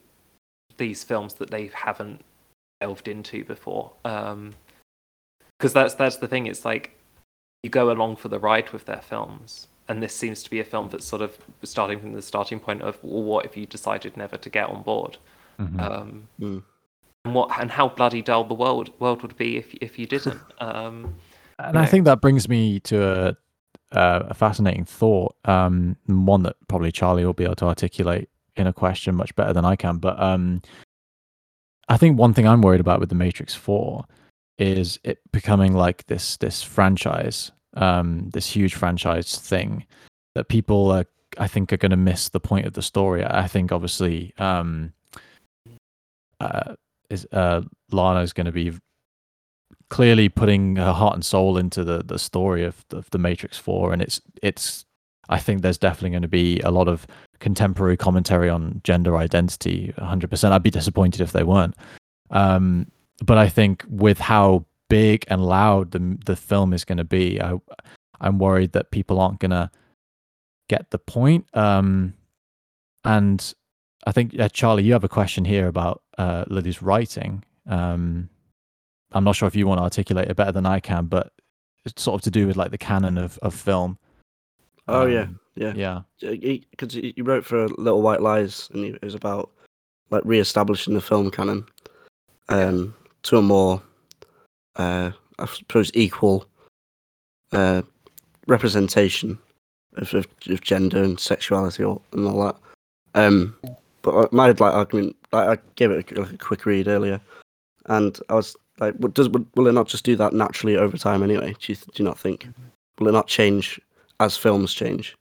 these films that they haven't delved into before. Um because that's that's the thing. It's like you go along for the ride with their films and this seems to be a film that's sort of starting from the starting point of well, what if you decided never to get on board Mhm. um, Mm. and what and how bloody dull the world world would be if if you didn't. [LAUGHS] Um, and I know. think that brings me to a, a, a fascinating thought, um, one that probably Charlie will be able to articulate in a question much better than I can. But um, I think one thing I'm worried about with the Matrix Four is it becoming like this this franchise, um, this huge franchise thing that people are, I think, are going to miss the point of the story. I think obviously, um, uh, is uh, Lana's going to be clearly putting her heart and soul into the the story of, of the Matrix Four, and it's it's. I think there's definitely going to be a lot of contemporary commentary on gender identity. 100%. I'd be disappointed if they weren't. Um, but I think with how big and loud the the film is going to be, I I'm worried that people aren't going to get the point. Um, and I think uh, Charlie, you have a question here about uh, Lily's writing. Um, I'm not sure if you want to articulate it better than I can, but it's sort of to do with like the canon of, of film. Oh yeah, Um, yeah. Yeah. Because he, he wrote for Little White Lies, and it was about like re-establishing the film canon um, to a more, uh, I suppose, equal uh, representation of, of, of gender and sexuality or, and all that. Um, but my like argument, like, I gave it a, like, a quick read earlier, and I was like, what does will will it not just do that naturally over time anyway? Do you, do you not think? Will it not change as films change?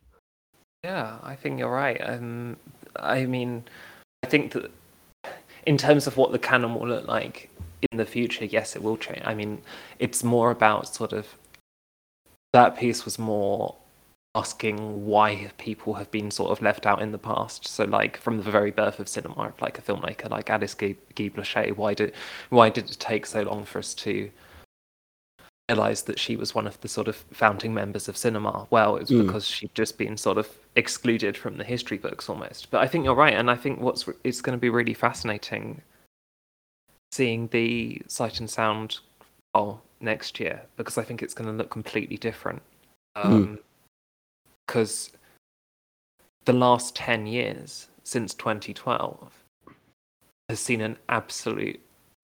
yeah, I think you're right. Um, I mean, I think that in terms of what the canon will look like in the future, yes, it will change. I mean, it's more about sort of that piece was more asking why people have been sort of left out in the past. So, like from the very birth of cinema, of like a filmmaker like Alice Guy, Guy why did why did it take so long for us to realize that she was one of the sort of founding members of cinema? Well, it's Mm. because she'd just been sort of excluded from the history books almost. But I think you're right, and I think what's it's going to be really fascinating seeing the sight and sound file next year because I think it's going to look completely different. Mm. Because the last 10 years since 2012 has seen an absolute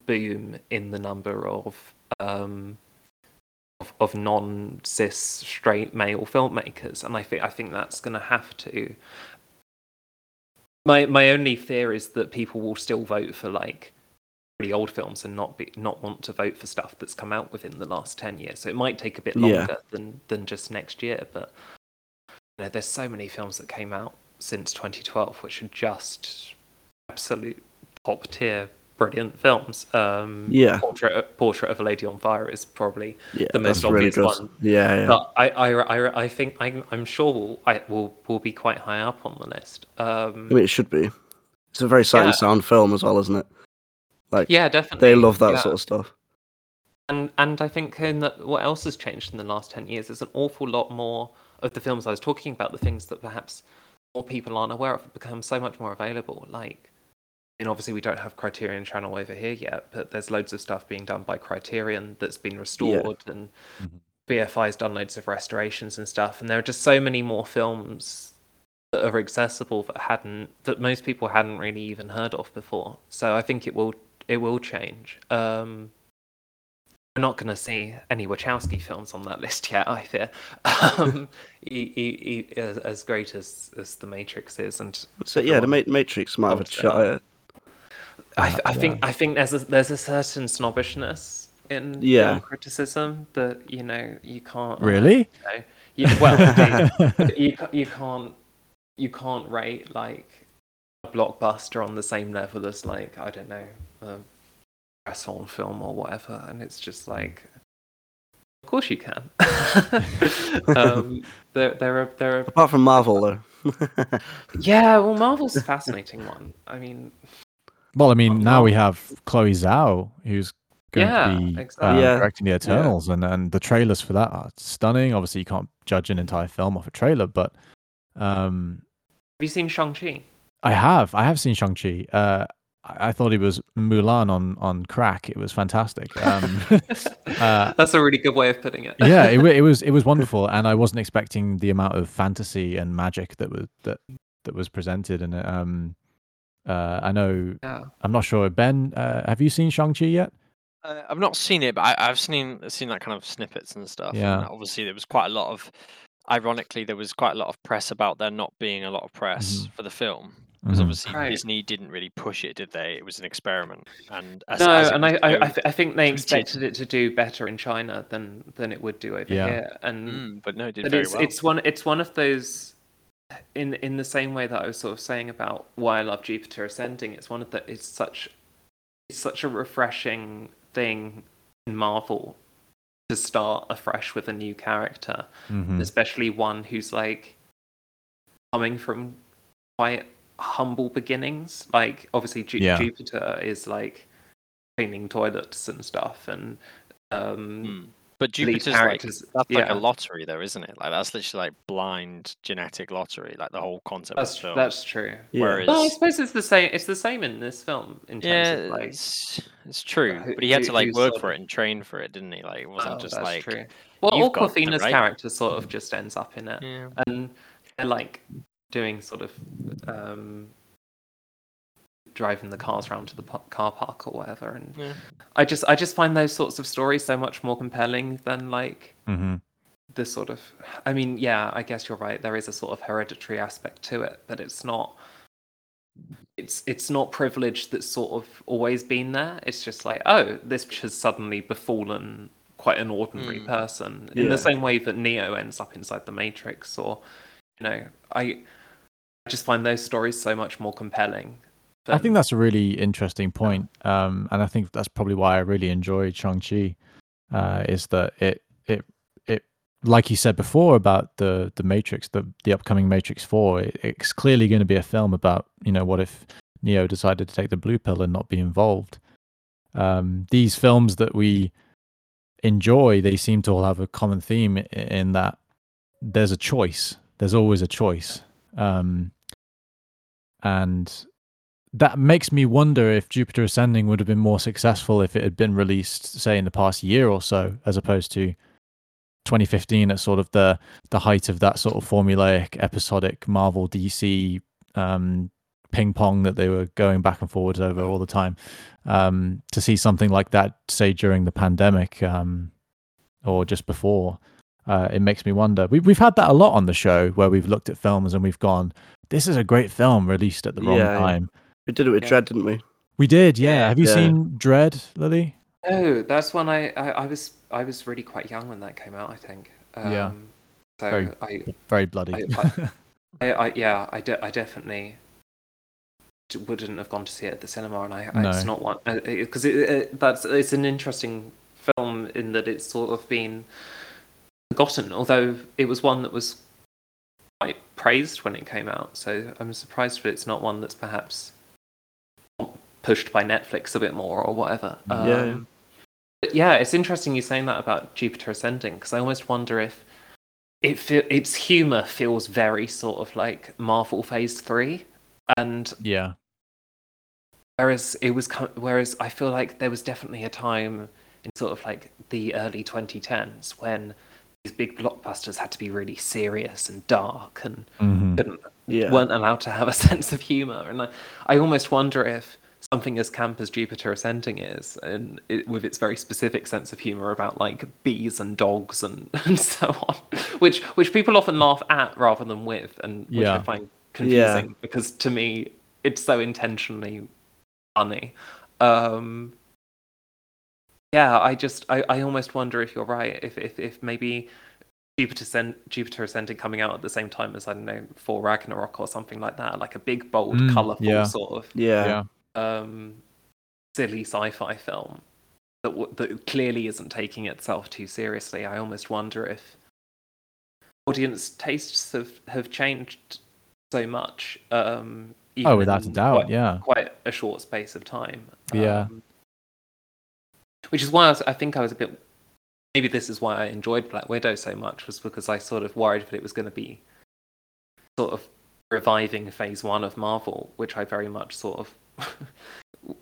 boom in the number of um, of, of non cis straight male filmmakers, and I think I think that's going to have to. My my only fear is that people will still vote for like really old films and not be not want to vote for stuff that's come out within the last ten years. So it might take a bit Yeah. longer than than just next year. But you know, there's so many films that came out since 2012 which are just absolute top tier brilliant films. Um, Yeah. Portrait Portrait of a Lady on Fire is probably Yeah, the most that's really obvious one. Yeah, yeah. But I, I, I, I think I'm, I'm sure we'll, I will will be quite high up on the list. Um, I mean, it should be. It's a very sight and sound film as well, isn't it? Like, yeah, definitely. they love that yeah. sort of stuff. And and I think in that what else has changed in the last ten years is an awful lot more of the films I was talking about, the things that perhaps more people aren't aware of, have become so much more available. Like, and obviously we don't have Criterion Channel over here yet, but there's loads of stuff being done by Criterion that's been restored, and Mhm. BFI's done loads of restorations and stuff. And there are just so many more films that are accessible that hadn't that most people hadn't really even heard of before. So I think it will it will change. Um, we're not going to see any Wachowski films on that list yet, I fear. Um, e- e- e- as, as great as, as The Matrix is, and So yeah, the Ma- Matrix might have a loves shot. I, I think. I think there's a, there's a certain snobbishness in Yeah. criticism that you know you can't uh, Really? you know, you, well indeed, [LAUGHS] you you can't you can't rate like a blockbuster on the same level as like I don't know a Bresson film or whatever, and it's just like, of course you can. [LAUGHS] um, there there are there are Apart from Marvel, though. [LAUGHS] yeah. Well, Marvel's a fascinating one. I mean, Well, I mean, now we have Chloe Zhao, who's going Yeah, to be exactly. Yeah. directing the Eternals, and and the trailers for that are stunning. Obviously, you can't judge an entire film off a trailer, but um, have you seen Shang Chi? I have I have seen Shang Chi. Uh, I, I thought it was Mulan on on crack. It was fantastic. Um, [LAUGHS] [LAUGHS] uh, That's a really good way of putting it. yeah, it, it was it was [LAUGHS] wonderful, and I wasn't expecting the amount of fantasy and magic that was that that was presented And. Um, uh, I know yeah. I'm not sure. Ben, uh, have you seen Shang Chi yet? Uh, I've not seen it, but I, I've seen seen that kind of snippets and stuff. Yeah. And obviously, there was quite a lot of. Ironically, there was quite a lot of press about there not being a lot of press Mhm. for the film because Mhm. obviously Right. Disney didn't really push it, did they? It was an experiment, and as, No, as and I, I, I, th- I think they expected it to do better in China than than it would do over Yeah. here. And Mm, but no, it did but very it's well. it's one it's one of those in in the same way that I was sort of saying about why I love Jupiter Ascending. It's one of the it's such it's such a refreshing thing in Marvel to start afresh with a new character. Mhm. especially one who's like coming from quite humble beginnings. Like obviously Ju- Yeah. Jupiter is like cleaning toilets and stuff, and um, Mm. But lead Jupiter's like characters. that's like yeah, a lottery, though, isn't it? Like that's literally like blind genetic lottery, like the whole concept that's of the film. that's true. Yeah. Whereas, Well, I suppose it's the same. It's the same in this film in terms yeah, of like. it's, it's true. who- But he had to like work for it and train for it, didn't he? Like it wasn't oh, just that's like true. Well, you've Awkwafina's right? character sort of just ends up in it. yeah. and they're like doing sort of um, driving the cars around to the pa- car park or whatever. And Yeah. I just I just find those sorts of stories so much more compelling than like Mhm. the sort of. I mean, yeah, I guess you're right. There is a sort of hereditary aspect to it, but it's not. It's it's not privilege that's sort of always been there. It's just like, oh, this has suddenly befallen quite an ordinary Mm. person in Yeah. the same way that Neo ends up inside the Matrix, or you know, I I just find those stories so much more compelling. I think that's a really interesting point, um, and I think that's probably why I really enjoy Shang Chi, uh, is that it it it like you said before about the the Matrix, the the upcoming Matrix Four. It, it's clearly going to be a film about you know what if Neo decided to take the blue pill and not be involved. Um, these films that we enjoy, they seem to all have a common theme in that there's a choice. There's always a choice, um, and that makes me wonder if Jupiter Ascending would have been more successful if it had been released, say, in the past year or so, as opposed to 2015 at sort of the the height of that sort of formulaic episodic Marvel DC um, ping pong that they were going back and forwards over all the time. Um, to see something like that, say during the pandemic um, or just before, uh, it makes me wonder. We, we've had that a lot on the show where we've looked at films and we've gone, "This is a great film released at the wrong Yeah, yeah. time." We did it with Yeah. Dredd, didn't we? We did, yeah. Yeah. Have you Yeah. seen Dredd, Lily? Oh, that's when I, I, I was I was really quite young when that came out. I think. Um, Yeah. So Very- I, Very bloody. I- I, [LAUGHS] I yeah, I, de- I definitely wouldn't have gone to see it at the cinema, and I, I it's not one because uh, uh, it, it, that's it's an interesting film in that it's sort of been forgotten, although it was one that was quite praised when it came out. So I'm surprised that it's not one that's perhaps pushed by Netflix a bit more or whatever. Yeah, yeah. Um, but yeah, it's interesting you saying that about Jupiter Ascending because I almost wonder if it fe- its humor feels very sort of like Marvel Phase Three, and yeah. whereas it was whereas I feel like there was definitely a time in sort of like the early 2010s when these big blockbusters had to be really serious and dark and Mhm. couldn't Yeah. weren't allowed to have a [LAUGHS] sense of humor and I, I almost wonder if something as camp as Jupiter Ascending is and it, with its very specific sense of humor about like bees and dogs and, [LAUGHS] and so on which which people often laugh at rather than with and which I find confusing because to me it's so intentionally funny um yeah I just I, I almost wonder if you're right if if, if maybe Jupiter Ascend, Jupiter Ascending coming out at the same time as I don't know Thor Ragnarok or something like that, like a big, bold, Mm, colourful yeah. sort of yeah. Yeah. um, silly sci-fi film that w- that clearly isn't taking itself too seriously. I almost wonder if audience tastes have have changed so much. Um, even Oh, without a doubt. quite, Yeah. quite a short space of time. Yeah. Which is why I, was, I think I was a bit. Maybe this is why I enjoyed Black Widow so much was because I sort of worried that it was going to be sort of reviving Phase One of Marvel, which I very much sort of [LAUGHS]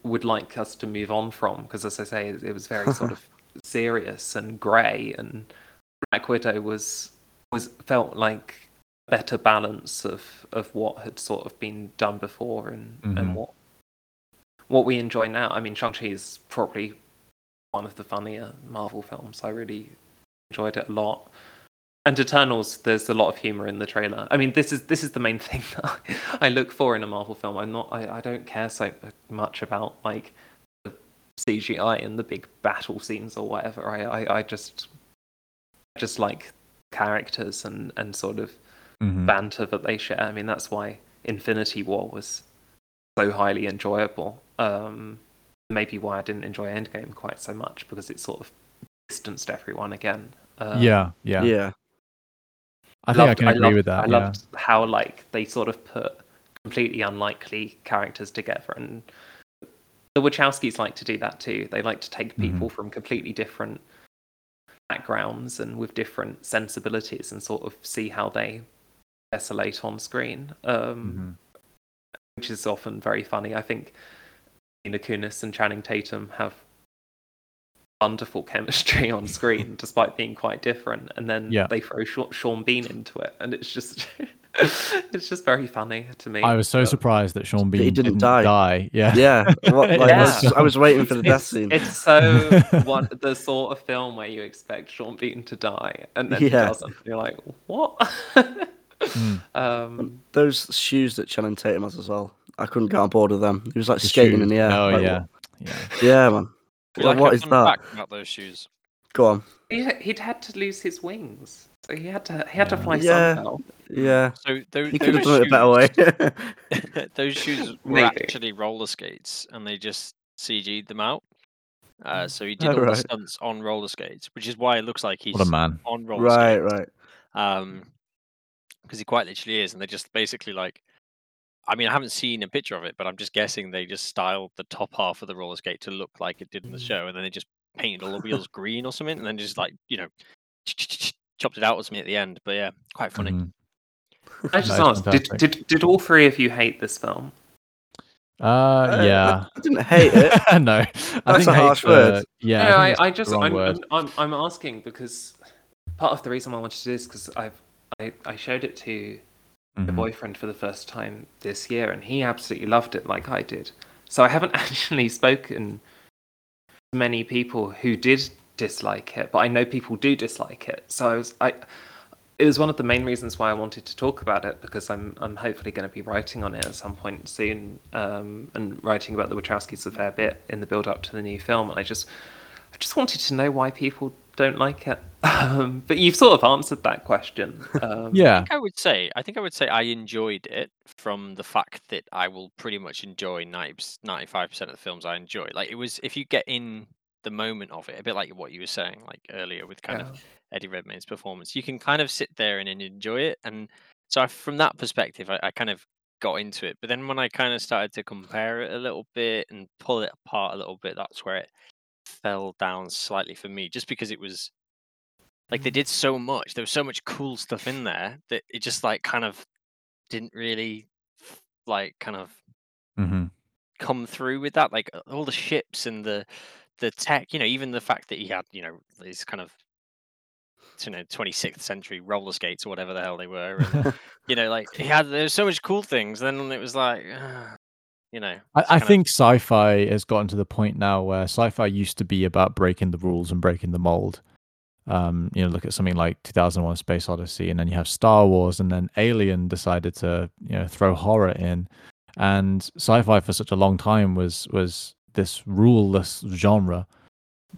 would like us to move on from because, as I say, it, it was very sort of [LAUGHS] serious and grey, and Black Widow was was felt like a better balance of of what had sort of been done before and Mhm. and what what we enjoy now. I mean, Shang Chi is probably one of the funnier Marvel films. I really enjoyed it a lot. And Eternals, there's a lot of humor in the trailer. I mean, this is this is the main [LAUGHS] thing that I look for in a Marvel film. I'm not, I, I don't care so much about like the CGI and the big battle scenes or whatever. I, I, I just, just like characters and and sort of Mhm. banter that they share. I mean, that's why Infinity War was so highly enjoyable. Um, maybe why I didn't enjoy Endgame quite so much because it sort of distanced everyone again. Um, yeah. Yeah. Yeah. I think I can agree loved- with that. I yeah. loved how like they sort of put completely unlikely characters together, and the Wachowskis like to do that too. They like to take Mhm. people from completely different backgrounds and with different sensibilities, and sort of see how they desolate on screen. Um, Mhm. which is often very funny. I think Mila Kunis and Channing Tatum have wonderful chemistry [LAUGHS] on screen, [LAUGHS] despite being quite different. And then Yeah. they throw Sha- Sean Bean into it, and it's just [LAUGHS] it's just very funny to me. I was so But surprised that Sean Bean he didn't die. Yeah. Yeah. What, like, Yeah. I, was, I was waiting for the death scene. it's so one the sort of film where you expect Sean Bean to die, and then he doesn't. You're like, what? Mm. um, Those shoes that Channing Tatum has as well. I couldn't get on board with them. He was like The skating in the air. Oh like, yeah. what- Yeah. Yeah, man. Would Like, like what a is fun that? fact about those shoes? Go on. he, he'd had to lose his wings, so he had to he had to fly Yeah. somehow. Yeah. So those, He could have done it a better shoes- way. [LAUGHS] [LAUGHS] those shoes were Maybe. actually roller skates, and they just CG'd them out. Uh, so he did Oh, all the stunts on roller skates, which is why it looks like he's What a man. on roller right, skates. right. Um, because he quite literally is, and they just basically like. I mean, I haven't seen a picture of it, but I'm just guessing they just styled the top half of the roller skate to look like it did in the show, and then they just painted all the wheels [LAUGHS] green or something, and then just like you know, [TSK] chopped it out or something at the end. But yeah, quite funny. [LAUGHS] Mhm. I just That is asked, did, did did all three of you hate this film? Uh, Uh, yeah. I didn't hate it. [LAUGHS] no, I That's think a harsh hate's, word. yeah, no, I, I, I, just I'm, word. I'm I'm I'm asking because part of the reason why I wanted to do this because I've I, I showed it to my Mhm. boyfriend for the first time this year and he absolutely loved it like I did. So I haven't [LAUGHS] actually spoken to many people who did dislike it, but I know people do dislike it. So I was I it was one of the main reasons why I wanted to talk about it because I'm I'm hopefully going to be writing on it at some point soon, um, and writing about the Wachowskis a fair bit in the build up to the new film. And I just I just wanted to know why people don't like it. Um, but you've sort of answered that question. Um, I Yeah. think I would say I think I would say I enjoyed it from the fact that I will pretty much enjoy 95 percent of the films I enjoy. Like it was if you get in the moment of it, a bit like what you were saying like earlier with kind yeah. of Eddie Redmayne's performance, you can kind of sit there and enjoy it. And so I, from that perspective, I, I kind of got into it. But then when I kind of started to compare it a little bit and pull it apart a little bit, that's where it fell down slightly for me, just because it was like they did so much. There was so much cool stuff in there that it just like kind of didn't really like kind of hmm come through with that. Like all the ships and the the tech, you know, even the fact that he had, you know, these kind of you know 26th century roller skates or whatever the hell they were and [LAUGHS] you know like he had there's so much cool things then it was like uh, you know I, I kind of- think sci-fi has gotten to the point now where sci-fi used to be about breaking the rules and breaking the mold. Um, you know, look at something like 2001: Space Odyssey, and then you have Star Wars, and then Alien decided to you know throw horror in, and sci-fi for such a long time was was this ruleless genre,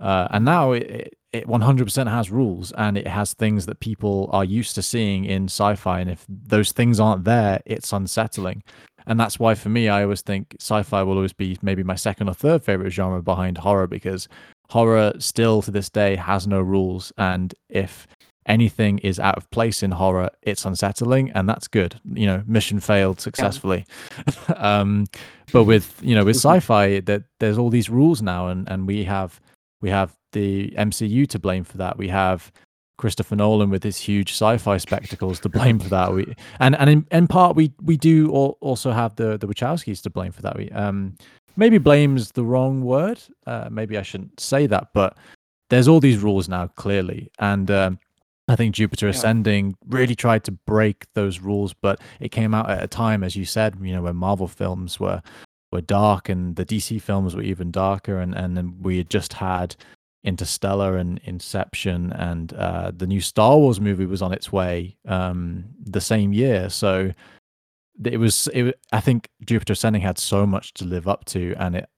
uh, and now it, it it 100% has rules and it has things that people are used to seeing in sci-fi, and if those things aren't there, it's unsettling. And that's why for me i always think sci-fi will always be maybe my second or third favorite genre behind horror because horror still to this day has no rules and if anything is out of place in horror it's unsettling and that's good. You know mission failed successfully. [LAUGHS] Um but with you know with sci-fi that there's all these rules now and and we have we have the mcu to blame for that. We have Christopher Nolan with his huge sci-fi spectacles to blame for that. We and and in, in part we we do al- also have the the Wachowskis to blame for that. We um maybe blame's the wrong word. Uh, maybe I shouldn't say that, but there's all these rules now clearly, and um, I think Jupiter. Ascending really tried to break those rules, but it came out at a time, as you said, you know, when Marvel films were were dark and the DC films were even darker, and and then we had just had Interstellar and Inception, and uh, the new Star Wars movie was on its way um, the same year. So it was. It, I think Jupiter Ascending had so much to live up to, and it.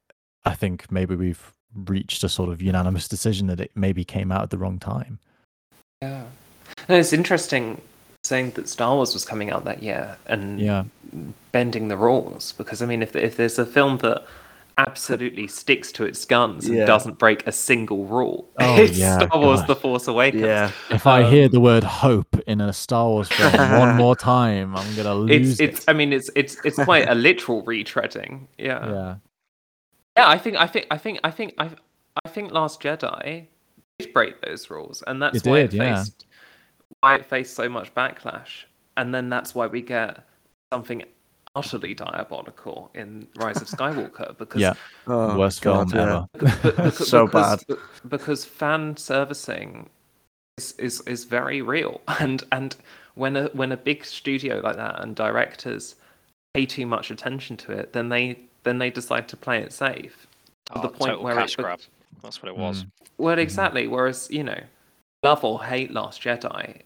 I think maybe we've reached a sort of unanimous decision that it maybe came out at the wrong time. Yeah. No, it's interesting saying that Star Wars was coming out that year and Yeah. bending the rules because I mean, if if there's a film that absolutely sticks to its guns and Yeah. doesn't break a single rule, Oh, [LAUGHS] it's yeah, Star Wars: God. The Force Awakens. Yeah. If I hear Um, the word hope in a Star Wars film [LAUGHS] one more time, I'm gonna lose It's it's. it. I mean, it's it's it's quite a [LAUGHS] literal retreading. Yeah. yeah. Yeah, I think I think I think I think I I think Last Jedi did break those rules, and that's It why did, it yeah. faced why it faced so much backlash, and then that's why we get something utterly diabolical in Rise of Skywalker [LAUGHS] because Yeah. Oh, Worst God, film yeah. ever. But- but- [LAUGHS] So because, because fan servicing is, is is very real, [LAUGHS] and and when a when a big studio like that and directors pay too much attention to it, then they then they decide to play it safe to the Oh, point total where cash it, grab. That's what it was. Mm. well, exactly. Whereas you know, love or hate Last Jedi,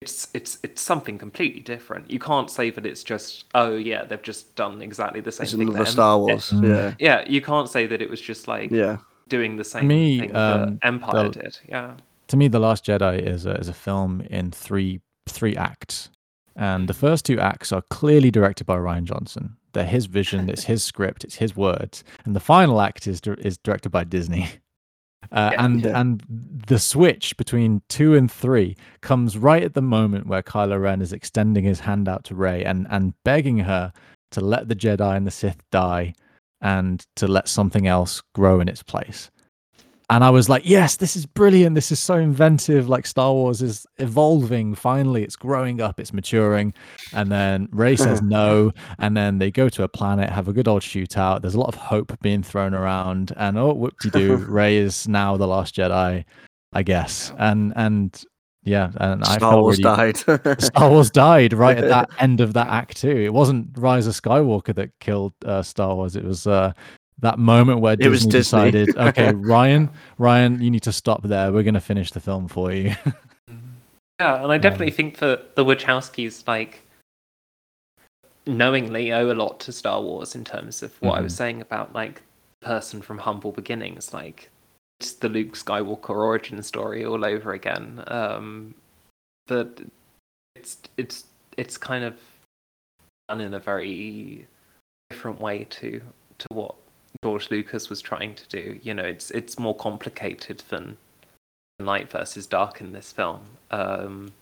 it's it's it's something completely different. You can't say that it's just oh yeah they've just done exactly the same It's thing. another that Em- Star Wars. Yeah. Yeah, you can't say that it was just like Yeah. doing the same me, thing um, that Empire the- did. Yeah. to me, The Last Jedi is a, is a film in three three acts, and the first two acts are clearly directed by Rian Johnson. They're his vision, it's his script, it's his words, and the final act is is directed by Disney. [LAUGHS] Uh, Yeah. and Yeah. and the switch between two and three comes right at the moment where Kylo Ren is extending his hand out to Rey and and begging her to let the Jedi and the Sith die and to let something else grow in its place. And I was like, yes, this is brilliant. This is so inventive. Like Star Wars is evolving. Finally, it's growing up, it's maturing. And then Rey says [LAUGHS] no. And then they go to a planet, have a good old shootout. There's a lot of hope being thrown around. And oh, whoop de doo, [LAUGHS] Rey is now the last Jedi, I guess. And, and yeah, and I Star Wars really, died. [LAUGHS] Star Wars died right at that end of that act too. It wasn't Rise of Skywalker that killed uh, Star Wars. It was uh, that moment where It was Disney Disney. decided, [LAUGHS] okay, Ryan, Ryan, you need to stop there. We're going to finish the film for you. [LAUGHS] Yeah, and I definitely think that the Wachowskis like knowingly owe a lot to Star Wars in terms of what I was Mhm. saying about like person from humble beginnings, like it's the Luke Skywalker origin story all over again. Um, but it's it's it's kind of done in a very different way to to what George Lucas was trying to do. You know, it's it's more complicated than light versus dark in this film. Um,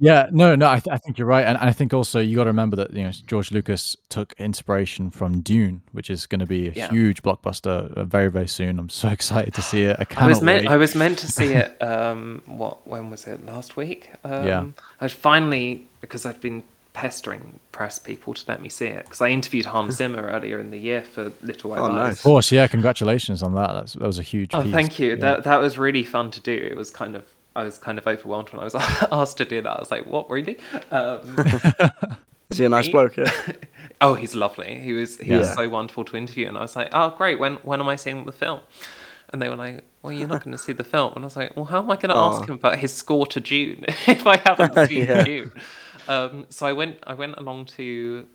Yeah, no, no, I, th- I think you're right, and I think also you got to remember that you know George Lucas took inspiration from Dune, which is going to be a Yeah. huge blockbuster uh, very, very soon. I'm so [LAUGHS] excited to see it. I I was meant wait. I was meant to see it. [LAUGHS] Um, what when was it? Last week. Um, Yeah. I finally because I've been pestering press people to let me see it because I interviewed Hans [LAUGHS] Zimmer earlier in the year for Little White Oh, Lies. nice. Of course, yeah, congratulations on that. That's, that was a huge. Oh, piece. thank you. Yeah. That that was really fun to do. It was kind of I was kind of overwhelmed when I was [LAUGHS] asked to do that. I was like, "What really?" Um, [LAUGHS] Is he a nice Me? bloke? Yeah. oh, he's lovely. He was he was so wonderful to interview, and I was like, "Oh, great. When when am I seeing the film?" And they were like, "Well, you're not going to see the film." And I was like, "Well, how am I going to ask him about his score to Dune if I haven't seen Yeah. Dune?" Um, so I went I went along to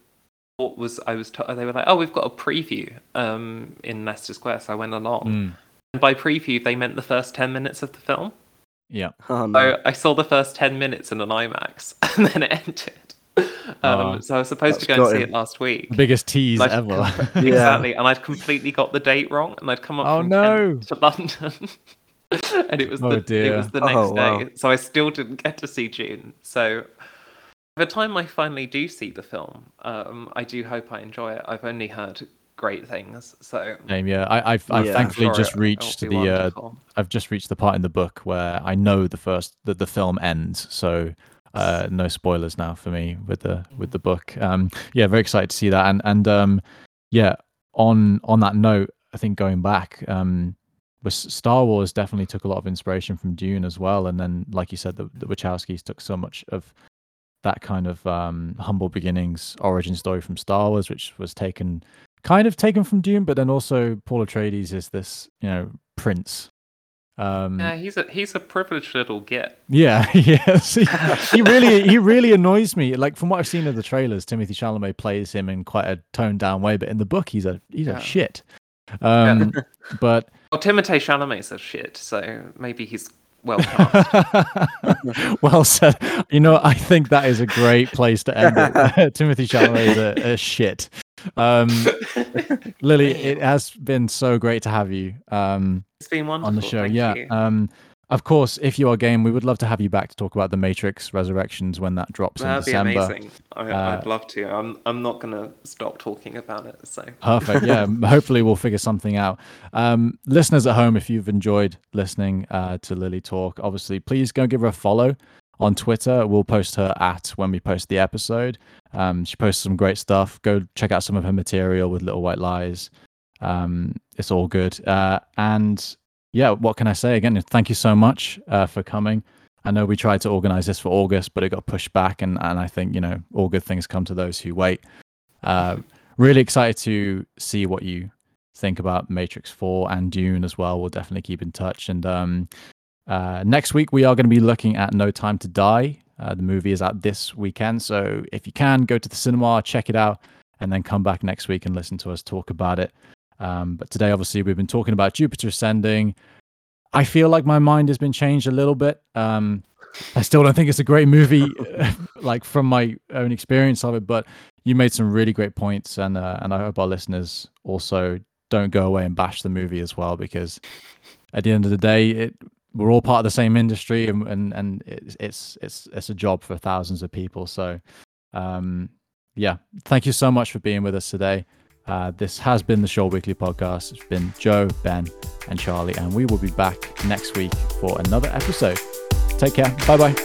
what was I was t- they were like, "Oh, we've got a preview um, in Leicester Square." So I went along. Mm, And by preview, they meant the first ten minutes of the film. yeah. Oh, no. So I saw the first 10 minutes in an IMAX [LAUGHS] and then it ended. Um, Oh. so I was supposed to go and see him. it last week. The biggest tease Like, ever. [LAUGHS] [LAUGHS] Exactly. And I'd completely got the date wrong and I'd come up Oh, from no. To London. and it was Oh, the dear. it was the next Oh, wow. day. So I still didn't get to see Dune. So by the time I finally do see the film, um, I do hope I enjoy it. I've only heard great things. So Same, yeah. I, I've, I've Yeah. thankfully sure just it- it'll reached be the. Uh, wonderful. I've just reached the part in the book where I know the first that the film ends. So uh, no spoilers now for me with the with the book. Um, yeah, very excited to see that. And and um, yeah, on on that note, I think going back, um, was Star Wars definitely took a lot of inspiration from Dune as well. And then, like you said, the, the Wachowskis took so much of that kind of um, humble beginnings origin story from Star Wars, which was taken kind of taken from Dune, but then also Paul Atreides is this you know prince. Um, yeah, he's a he's a privileged little git. yeah, [LAUGHS] yes. He, [LAUGHS] he really he really annoys me. Like from what I've seen in the trailers, Timothy Chalamet plays him in quite a toned down way, but in the book he's a he's Yeah. a shit. Um [LAUGHS] but Well, Timothée Chalamet's a shit, so maybe he's well cast. [LAUGHS] well said. You know, I think that is a great place to end it. [LAUGHS] [LAUGHS] Timothy Chalamet is a, a shit. Um Lily, it has been so great to have you. Um it's been wonderful. on the show. thank yeah. you. Um, of course, if you are game, we would love to have you back to talk about the Matrix Resurrections when that drops That'd in be December. amazing. I, Uh, I'd love to. I'm I'm not gonna stop talking about it. So Perfect. Yeah. [LAUGHS] Hopefully, we'll figure something out. Um, listeners at home, if you've enjoyed listening uh, to Lily talk, obviously, please go give her a follow on Twitter. We'll post her at when we post the episode. Um, she posts some great stuff. Go check out some of her material with Little White Lies. Um, it's all good. Uh, and yeah, what can I say? Again, thank you so much uh, for coming. I know we tried to organize this for August, but it got pushed back. And, and I think, you know, all good things come to those who wait. Uh, really excited to see what you think about Matrix 4 and Dune as well. We'll definitely keep in touch. And um, uh, next week, we are going to be looking at No Time to Die. Uh, the movie is out this weekend. So if you can, go to the cinema, check it out, and then come back next week and listen to us talk about it. Um, but today, obviously, we've been talking about Jupiter Ascending. I feel like my mind has been changed a little bit. Um, I still don't think it's a great movie, [LAUGHS] [LAUGHS] like from my own experience of it. But you made some really great points, and uh, and I hope our listeners also don't go away and bash the movie as well, because at the end of the day, it we're all part of the same industry, and and, and it's it's it's it's a job for thousands of people. So, um, yeah, thank you so much for being with us today. Uh, this has been the Shoal Weekly podcast. It's been Joe, Ben, and Charlie, and we will be back next week for another episode. Take care. Bye bye.